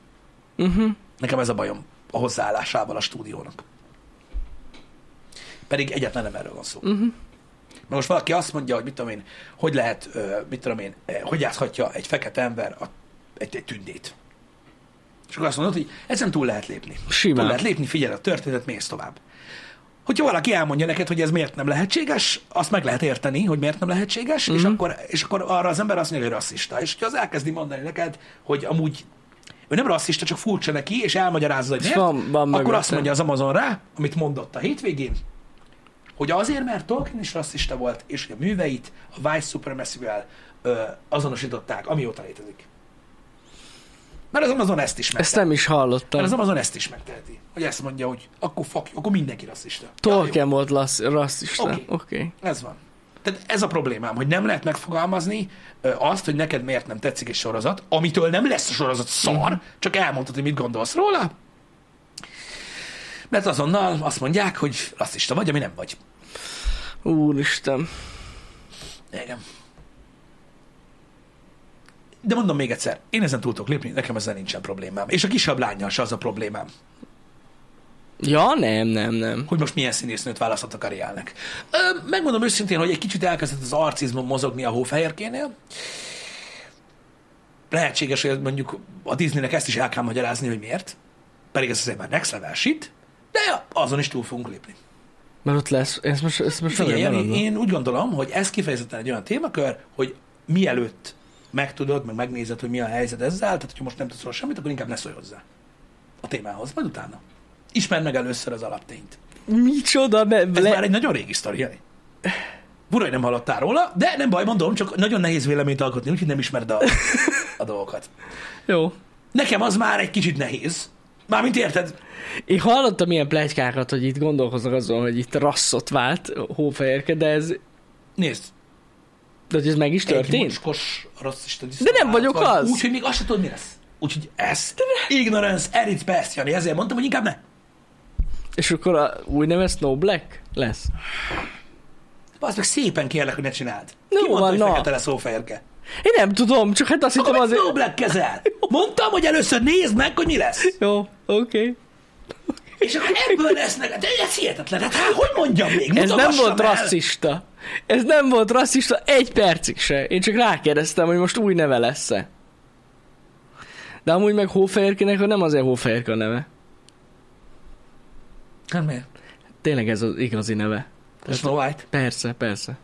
B: Uh-huh.
A: Nekem ez a bajom a hozzáállásával a stúdiónak. Pedig egyáltalán nem erről van szó.
B: Uh-huh.
A: Mert most valaki azt mondja, hogy mit tudom én, hogy lehet, mit tudom én, ö, hogy játszhatja egy fekete ember a, egy, egy tündét. És akkor azt mondod, hogy ezen túl lehet lépni.
B: Simán.
A: Túl lehet lépni, figyelj a történetet, mész tovább. Hogyha valaki elmondja neked, hogy ez miért nem lehetséges, azt meg lehet érteni, hogy miért nem lehetséges,
B: Mhm.
A: és, akkor, és akkor arra az ember azt mondja, hogy rasszista. És hogyha az elkezdi mondani neked, hogy amúgy ő nem rasszista, csak furcsa neki, és elmagyarázza, hogy miért,
B: van- van
A: akkor azt mondja az Amazon rá, amit mondott a hétvégén, hogy azért, mert Tolkien is rasszista volt, és hogy a műveit a white supremacy-vel azonosították, amióta létezik. Mert az Amazon ezt is
B: Ezt
A: megteheti.
B: nem is hallottam.
A: Mert az Amazon ezt is megteheti. Hogy ezt mondja, hogy akkor fuck, you, akkor mindenki rasszista. Ja,
B: Tolkien volt lassz, rasszista.
A: Oké.
B: Okay.
A: jó, ez van. Tehát ez a problémám, hogy nem lehet megfogalmazni azt, hogy neked miért nem tetszik egy sorozat, amitől nem lesz a sorozat szar, csak elmondtad, hogy mit gondolsz róla, mert azonnal azt mondják, hogy rasszista vagy, ami nem vagy.
B: Úristen.
A: Igen. De mondom még egyszer, én ezen túl tudok lépni, nekem ezzel nincsen problémám. És a kisebb lányjal se az a problémám,
B: Ja, nem, nem, nem.
A: hogy most milyen színésznőt választottak Arielnek. Ö, megmondom őszintén, hogy egy kicsit elkezdett az arcizmom mozogni a hófehérkénél. Lehetséges, hogy mondjuk a Disneynek ezt is el kell magyarázni, hogy miért. Pedig ez azért már next level shit, de azon is túl fogunk lépni.
B: Mert ott lesz, ezt most, ezt most
A: Figyelj,
B: beladom.
A: én úgy gondolom, hogy ez kifejezetten egy olyan témakör, hogy mielőtt megtudod, meg megnézed, hogy mi a helyzet ezzel, tehát hogyha most nem tudsz róla semmit, akkor inkább ne szólj hozzá a témához, majd utána. Ismerd meg először az alaptényt.
B: Micsoda, be,
A: Ez
B: le...
A: már egy nagyon régi sztori, Jani. Bura, hogy nem hallottál róla, de nem baj, mondom, csak nagyon nehéz véleményt alkotni, úgyhogy nem ismered a, a dolgokat.
B: Jó.
A: Nekem az már egy kicsit nehéz. Mármint érted?
B: Én hallottam ilyen plegykákat, hogy itt gondolkoznak azon, hogy itt rasszot vált hófehérke, de ez,
A: Nézd,
B: de ez meg is
A: egy
B: történt?
A: mocskos rasszista
B: De nem vagyok
A: vagy,
B: az.
A: Úgyhogy még azt se tudod, mi lesz. Úgyhogy ez ignorance its best, Jani. Ezért mondtam, hogy inkább ne.
B: És akkor a neve Snow Black lesz?
A: Az meg szépen kérlek, hogy ne csináld.
B: No,
A: Ki mondta,
B: van,
A: hogy
B: na.
A: fekete lesz hófehérke?
B: Én nem tudom, csak hát azt hittem azért...
A: Snow Black kezel. Mondtam, hogy először nézd meg, hogy mi lesz.
B: Jó, oké. Okay.
A: És akkor ebből lesznek. De ez hihetetlen. Hát, hát hogy mondjam még?
B: Ez nem volt
A: el.
B: rasszista. Ez nem volt rasszista egy percig se. Én csak rákérdeztem, hogy most új neve lesz-e. De amúgy meg hófehérkének nem azért hófehérke a neve.
A: Hát miért?
B: Tényleg ez az igazi neve.
A: A Snow White.
B: Persze, persze.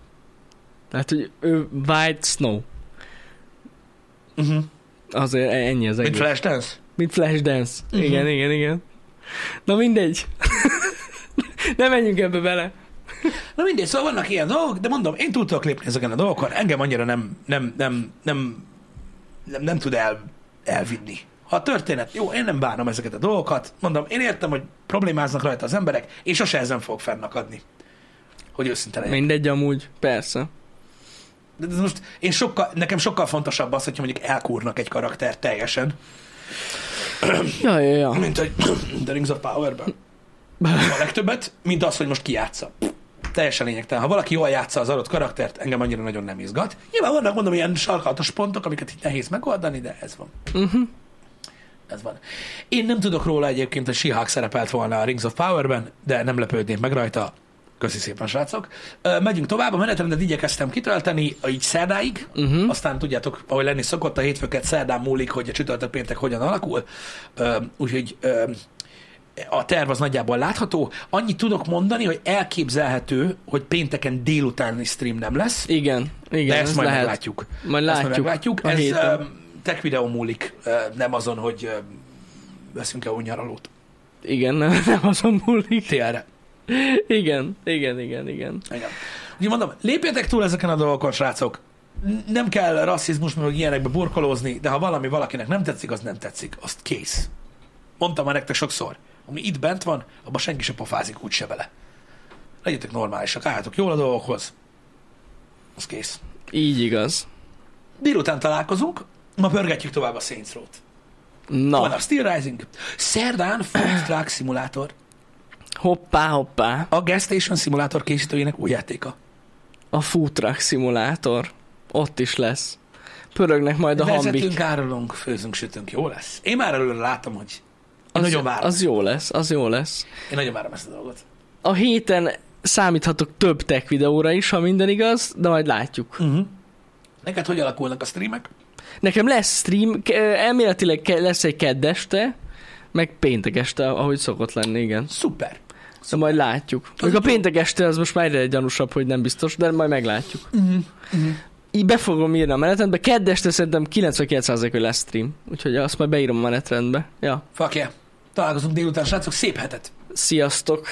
B: Tehát, hogy ő White Snow.
A: Uh-huh.
B: Azért ennyi az egész.
A: Mint Flashdance?
B: Mint Flashdance.
A: Mhm.
B: Igen, igen, igen. Na mindegy. ne menjünk ebbe bele.
A: Na mindegy, szóval vannak ilyen dolgok, de mondom, én túl tudok lépni ezeken a dolgokon, engem annyira nem, nem, nem, nem, nem, nem tud el, elvinni. Ha a történet, jó, én nem bánom ezeket a dolgokat, mondom, én értem, hogy problémáznak rajta az emberek, és sose ezen fogok fennakadni. Hogy őszinte legyek.
B: Mindegy amúgy, persze.
A: De most én sokkal, nekem sokkal fontosabb az, hogyha mondjuk elkúrnak egy karakter teljesen,
B: Ja, ja, ja.
A: mint hogy The Rings of Power-ben. A legtöbbet, mint az, hogy most ki játsza. Teljesen lényegtelen. Ha valaki jól játsza az adott karaktert, engem annyira nagyon nem izgat. Nyilván vannak, mondom, ilyen sarkalatos pontok, amiket itt nehéz megoldani, de ez van.
B: Uh-huh.
A: Ez van. Én nem tudok róla egyébként, hogy she szerepelt volna a Rings of Power-ben, de nem lepődnék meg rajta. Köszi szépen, srácok. Ö, Megyünk tovább, a menetrendet igyekeztem kitölteni, így szerdáig,
B: Uh-huh.
A: aztán tudjátok, ahogy lenni szokott, a hétfőket szerdán múlik, hogy a csütörtök péntek hogyan alakul. Ö, Úgyhogy ö, a terv az nagyjából látható. Annyit tudok mondani, hogy elképzelhető, hogy pénteken délutáni stream nem lesz,
B: Igen, igen,
A: de
B: ez
A: ezt majd
B: lehet.
A: meglátjuk.
B: Majd
A: Ezt
B: látjuk.
A: majd meglátjuk. Ez
B: héten.
A: ö, tech videó múlik, nem azon, hogy ö, veszünk-e nyaralót.
B: Igen, nem, nem azon múlik.
A: Télre.
B: Igen, igen, igen, igen.
A: Igen. Úgyhogy mondom, lépjetek túl ezeken a dolgokon, srácok. Nem kell rasszizmus, meg ilyenekbe burkolózni, de ha valami valakinek nem tetszik, az nem tetszik. Azt kész. Mondtam már nektek sokszor. Ami itt bent van, abban senki se pofázik úgyse bele. Legyetek normálisak, álljatok jól a dolgokhoz. Az kész.
B: Így igaz.
A: Délután találkozunk, ma pörgetjük tovább a Saints Row-t.
B: Na,
A: Van a Steel Rising. Szerdán Food Truck Simulator.
B: hoppá, hoppá.
A: A Gas Station Simulator készítőjének új játéka.
B: A Food Truck szimulátor. Ott is lesz. Pörögnek majd a
A: Vezetünk,
B: hambik.
A: árulunk, főzünk, sütünk. Jó lesz. Én már előre látom, hogy én
B: Az,
A: nagyon várom.
B: az jó lesz, az jó lesz.
A: Én nagyon várom ezt a dolgot.
B: A héten számíthatok több tech videóra is, ha minden igaz, de majd látjuk.
A: Uh-huh. Neked hogy alakulnak a streamek?
B: Nekem lesz stream, elméletileg lesz egy keddeste, meg péntek este, ahogy szokott lenni, igen.
A: Szuper.
B: De majd látjuk. Még a péntek este az most már egyre gyanúsabb, hogy nem biztos, de majd meglátjuk.
A: Uh-huh. Uh-huh.
B: Így be fogom írni a menetrendbe. Kedd este szerintem 99% hogy lesz stream. Úgyhogy azt majd beírom a menetrendbe. Ja.
A: Fuck yeah. Találkozunk délután, srácok. Szép hetet.
B: Sziasztok!